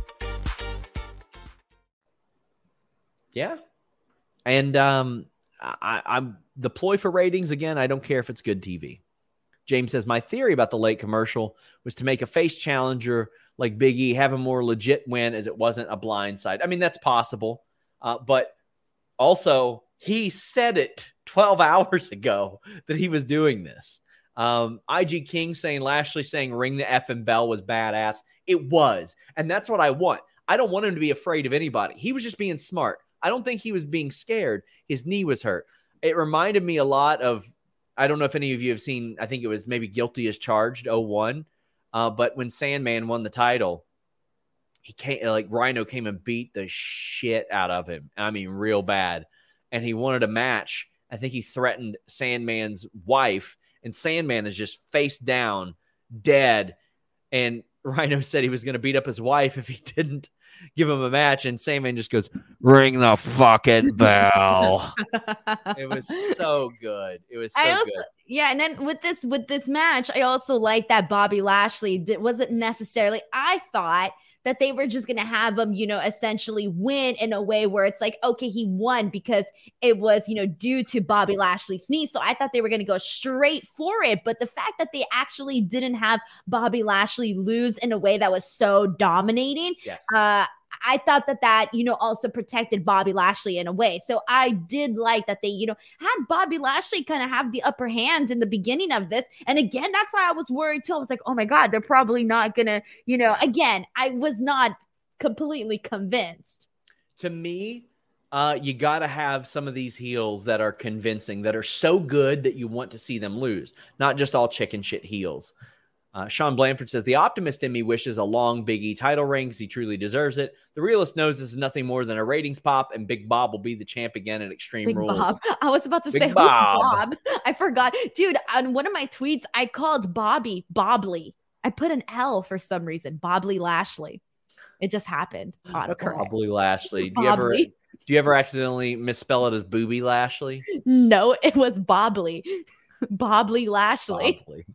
Yeah. And um, I, I'm the ploy for ratings again. I don't care if it's good TV. James says my theory about the late commercial was to make a face challenger like Biggie have a more legit win, as it wasn't a blind side. I mean, that's possible, uh, but also he said it 12 hours ago that he was doing this. Um, IG King saying Lashley saying ring the F and bell was badass. It was. And that's what I want. I don't want him to be afraid of anybody. He was just being smart. I don't think he was being scared. His knee was hurt. It reminded me a lot of, I don't know if any of you have seen, I think it was maybe Guilty as Charged 01. Uh, but when Sandman won the title, he came like Rhino came and beat the shit out of him. I mean, real bad. And he wanted a match. I think he threatened Sandman's wife and Sandman is just face down, dead. And Rhino said he was going to beat up his wife if he didn't give him a match, and Sandman just goes, "Ring the fucking bell." it was so good. It was so also, good. Yeah, and then with this with this match, I also like that Bobby Lashley did, wasn't necessarily. I thought that they were just going to have him, you know, essentially win in a way where it's like, okay, he won because it was, you know, due to Bobby Lashley's knee. So I thought they were going to go straight for it. But the fact that they actually didn't have Bobby Lashley lose in a way that was so dominating, yes. uh, I thought that that, you know, also protected Bobby Lashley in a way. So I did like that they, you know, had Bobby Lashley kind of have the upper hand in the beginning of this. And again, that's why I was worried too. I was like, oh my God, they're probably not going to, you know, again, I was not completely convinced. To me, uh, you got to have some of these heels that are convincing, that are so good that you want to see them lose, not just all chicken shit heels. Uh, Sean Blanford says the optimist in me wishes a long Big E title reign because he truly deserves it. The realist knows this is nothing more than a ratings pop, and Big Bob will be the champ again at Extreme Big Rules. Bob. I was about to Big say Bob. who's Bob. I forgot, dude. On one of my tweets, I called Bobby Bobley. I put an L for some reason. Bobley Lashley. It just happened. Probably Lashley. Do you ever do you ever accidentally misspell it as Booby Lashley? No, it was Bobley. Bobley Lashley. Probably.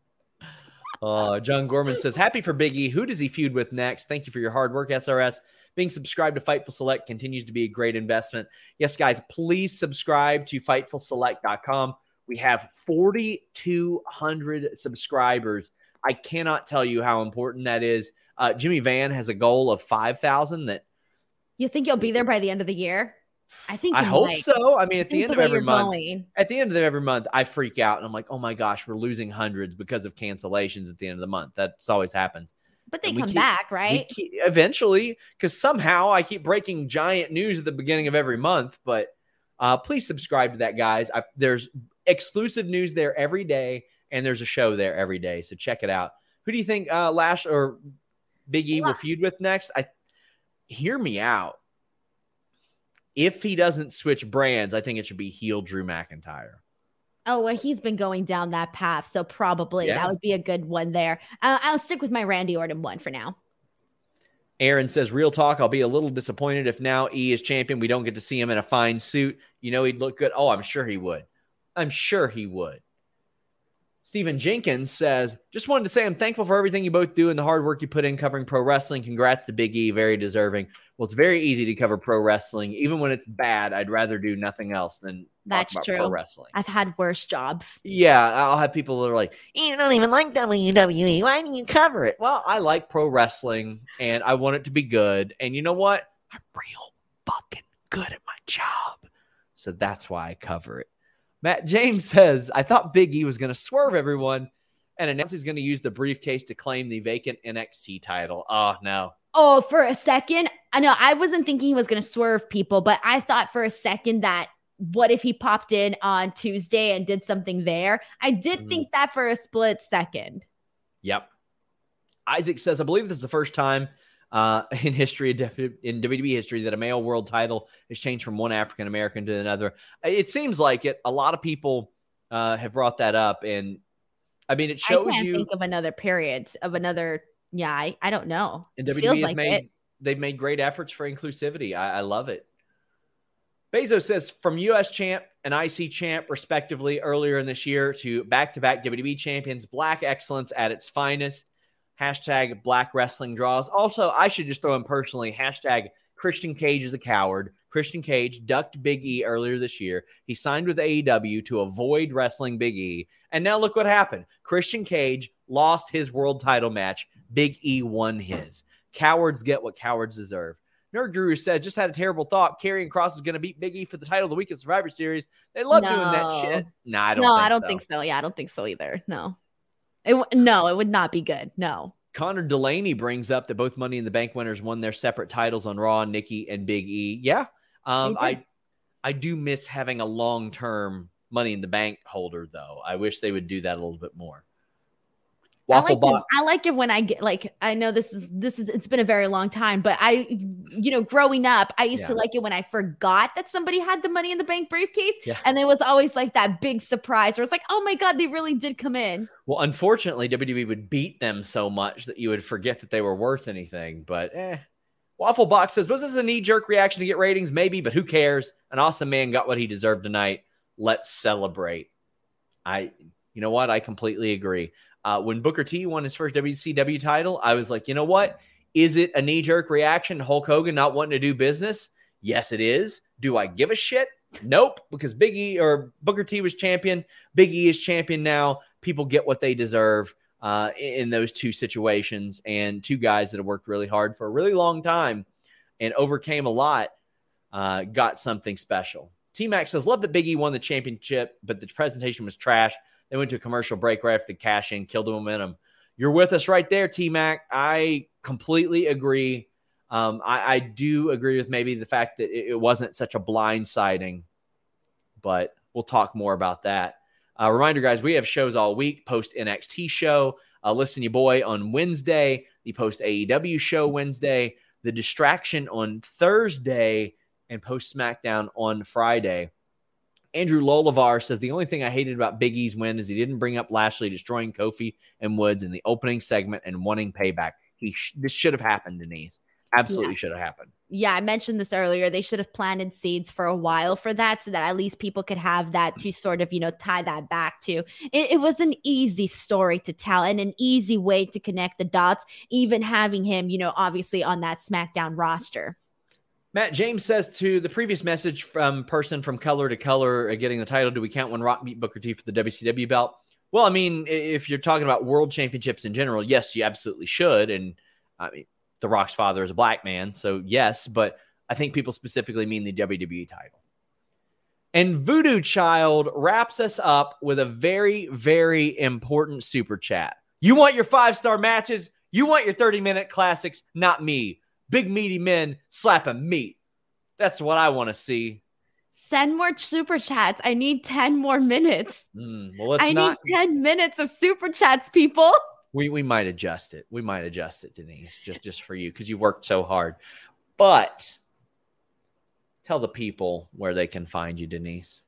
Uh, John Gorman says, Happy for Big E. Who does he feud with next? Thank you for your hard work, SRS. Being subscribed to Fightful Select continues to be a great investment. Yes, guys, please subscribe to FightfulSelect.com. We have 4,200 subscribers. I cannot tell you how important that is. Uh, Jimmy Van has a goal of 5,000 that You think you'll be there by the end of the year? I think I hope might. so. I mean, I at the end the of every month, going. at the end of every month, I freak out and I'm like, oh my gosh, we're losing hundreds because of cancellations at the end of the month. That's always happens. But they come keep- back, right? keep- eventually, because somehow I keep breaking giant news at the beginning of every month. But uh, please subscribe to that, guys. I, there's exclusive news there every day, and there's a show there every day. So check it out. Who do you think uh, Lash or Big E will feud with next? I hear me out. If he doesn't switch brands, I think it should be heel Drew McIntyre. Oh, well, he's been going down that path. So probably Yeah. that would be a good one there. Uh, I'll stick with my Randy Orton one for now. Aaron says, Real talk, I'll be a little disappointed if now E is champion. We don't get to see him in a fine suit. You know, he'd look good. Oh, I'm sure he would. I'm sure he would. Stephen Jenkins says, Just wanted to say I'm thankful for everything you both do and the hard work you put in covering pro wrestling. Congrats to Big E. Very deserving. Well, it's very easy to cover pro wrestling. Even when it's bad, I'd rather do nothing else than talk That's about true. pro wrestling. I've had worse jobs. Yeah, I'll have people that are like, You don't even like WWE. Why do you cover it? well, I like pro wrestling and I want it to be good. And you know what? I'm real fucking good at my job. So that's why I cover it. Matt James says, I thought Big E was going to swerve everyone and announce he's going to use the briefcase to claim the vacant NXT title. Oh, no. Oh, for a second, I know I wasn't thinking he was going to swerve people, but I thought for a second that what if he popped in on Tuesday and did something there? I did Mhm. think that for a split second. Yep. Isaac says, I believe this is the first time uh, in history, in WWE history, that a male world title has changed from one African American to another. It seems like it. A lot of people uh, have brought that up. And I mean, it I shows can't you. think of another period of another. Yeah, I, I don't know. And It WWE has like made it. they've made great efforts for inclusivity. I, I love it. Bezos says from U.S. champ and IC champ, respectively, earlier in this year to back-to-back WWE champions, Black excellence at its finest. Hashtag Black wrestling draws. Also, I should just throw in personally. Hashtag Christian Cage is a coward. Christian Cage ducked Big E earlier this year. He signed with AEW to avoid wrestling Big E. And now look what happened. Christian Cage lost his world title match. Big E won his. Cowards get what cowards deserve. Nerd Guru said, just had a terrible thought. Karrion Kross is going to beat Big E for the title of the week at Survivor Series. They love doing that shit. Nah, I don't no, think I don't so. think so. Yeah, I don't think so either. No, it no, it would not be good. No. Connor Delaney brings up that both Money in the Bank winners won their separate titles on Raw, Nikki and Big E. Yeah. Um, I I do miss having a long term Money in the Bank holder, though. I wish they would do that a little bit more. I like, Bot. it, I like it when I get like I know this is this is it's been a very long time, but I you know growing up I used to like it when I forgot that somebody had the money in the bank briefcase, Yeah. and it was always like that big surprise where it's like oh my god they really did come in. Well, unfortunately, WWE would beat them so much that you would forget that they were worth anything. But eh. Waffle Box says, was this a knee jerk reaction to get ratings? Maybe, but who cares? An awesome man got what he deserved tonight. Let's celebrate. I, you know what? I completely agree. Uh, when Booker T won his first WCW title, I was like, you know what? Is it a knee jerk reaction Hulk Hogan not wanting to do business? Yes, it is. Do I give a shit? Nope, because Big E or Booker T was champion. Big E is champion now. People get what they deserve uh, in in those two situations, and two guys that have worked really hard for a really long time. and overcame a lot, uh, got something special. T Mac says, Love that Big E won the championship, but the presentation was trash. They went to a commercial break right after the cash in, killed the momentum. You're with us right there, T Mac. I completely agree. Um, I, I, do agree with maybe the fact that it, it wasn't such a blind sighting, but we'll talk more about that. Uh, reminder, guys, we have shows all week. Post NXT show, uh, listen you boy on Wednesday, the post AEW show Wednesday, the distraction on Thursday, and post SmackDown on Friday. Andrew Lolavar says the only thing I hated about Big E's win is he didn't bring up Lashley destroying Kofi and Woods in the opening segment and wanting payback. He sh- this should have happened, Denise. Absolutely yeah. should have happened. Yeah, I mentioned this earlier. They should have planted seeds for a while for that so that at least people could have that to sort of, you know, tie that back to. It, it was an easy story to tell and an easy way to connect the dots, even having him, you know, obviously on that SmackDown roster. Matt James says to the previous message from person from color to color uh, getting the title, do we count when Rock beat Booker T for the WCW belt? Well, I mean, if you're talking about world championships in general, yes, you absolutely should. And I mean, The Rock's father is a black man, so yes, but I think people specifically mean the WWE title. And Voodoo Child wraps us up with a very, very important super chat. You want your five star matches? You want your 30 minute classics? Not me big meaty men slapping meat. That's what I want to see. Send more super chats. I need 10 more minutes. Mm, well, I not... need 10 minutes of super chats, people. We we might adjust it. We might adjust it, Denise, just just for you because you worked so hard. But tell the people where they can find you, Denise.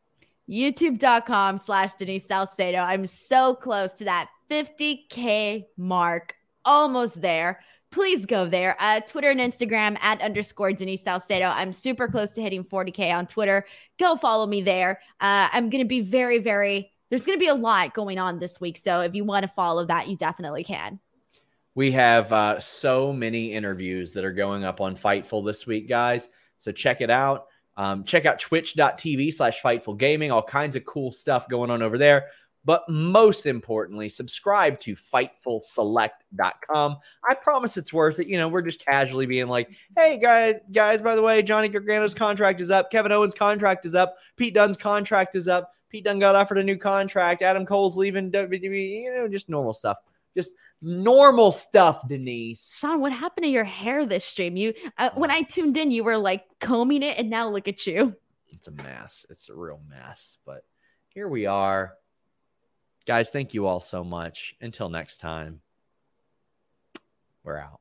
YouTube.com slash Denise Salcedo. I'm so close to that 50K mark. Almost there please go there. Uh, Twitter and Instagram at underscore Denise Salcedo. I'm super close to hitting 40K on Twitter. Go follow me there. Uh, I'm going to be very, very, there's going to be a lot going on this week. So if you want to follow that, you definitely can. We have uh, so many interviews that are going up on Fightful this week, guys. So check it out. Um, check out twitch.tv slash Fightful Gaming. All kinds of cool stuff going on over there. But most importantly, subscribe to FightfulSelect.com. I promise it's worth it. You know, we're just casually being like, hey, guys, guys, by the way, Johnny Gargano's contract is up. Kevin Owens' contract is up. Pete Dunne's contract is up. Pete Dunne got offered a new contract. Adam Cole's leaving WWE. You know, just normal stuff. Just normal stuff, Denise. Sean, what happened to your hair this stream? You, uh, when I tuned in, you were like combing it, and now look at you. It's a mess. It's a real mess. But here we are Guys, thank you all so much. Until next time, we're out.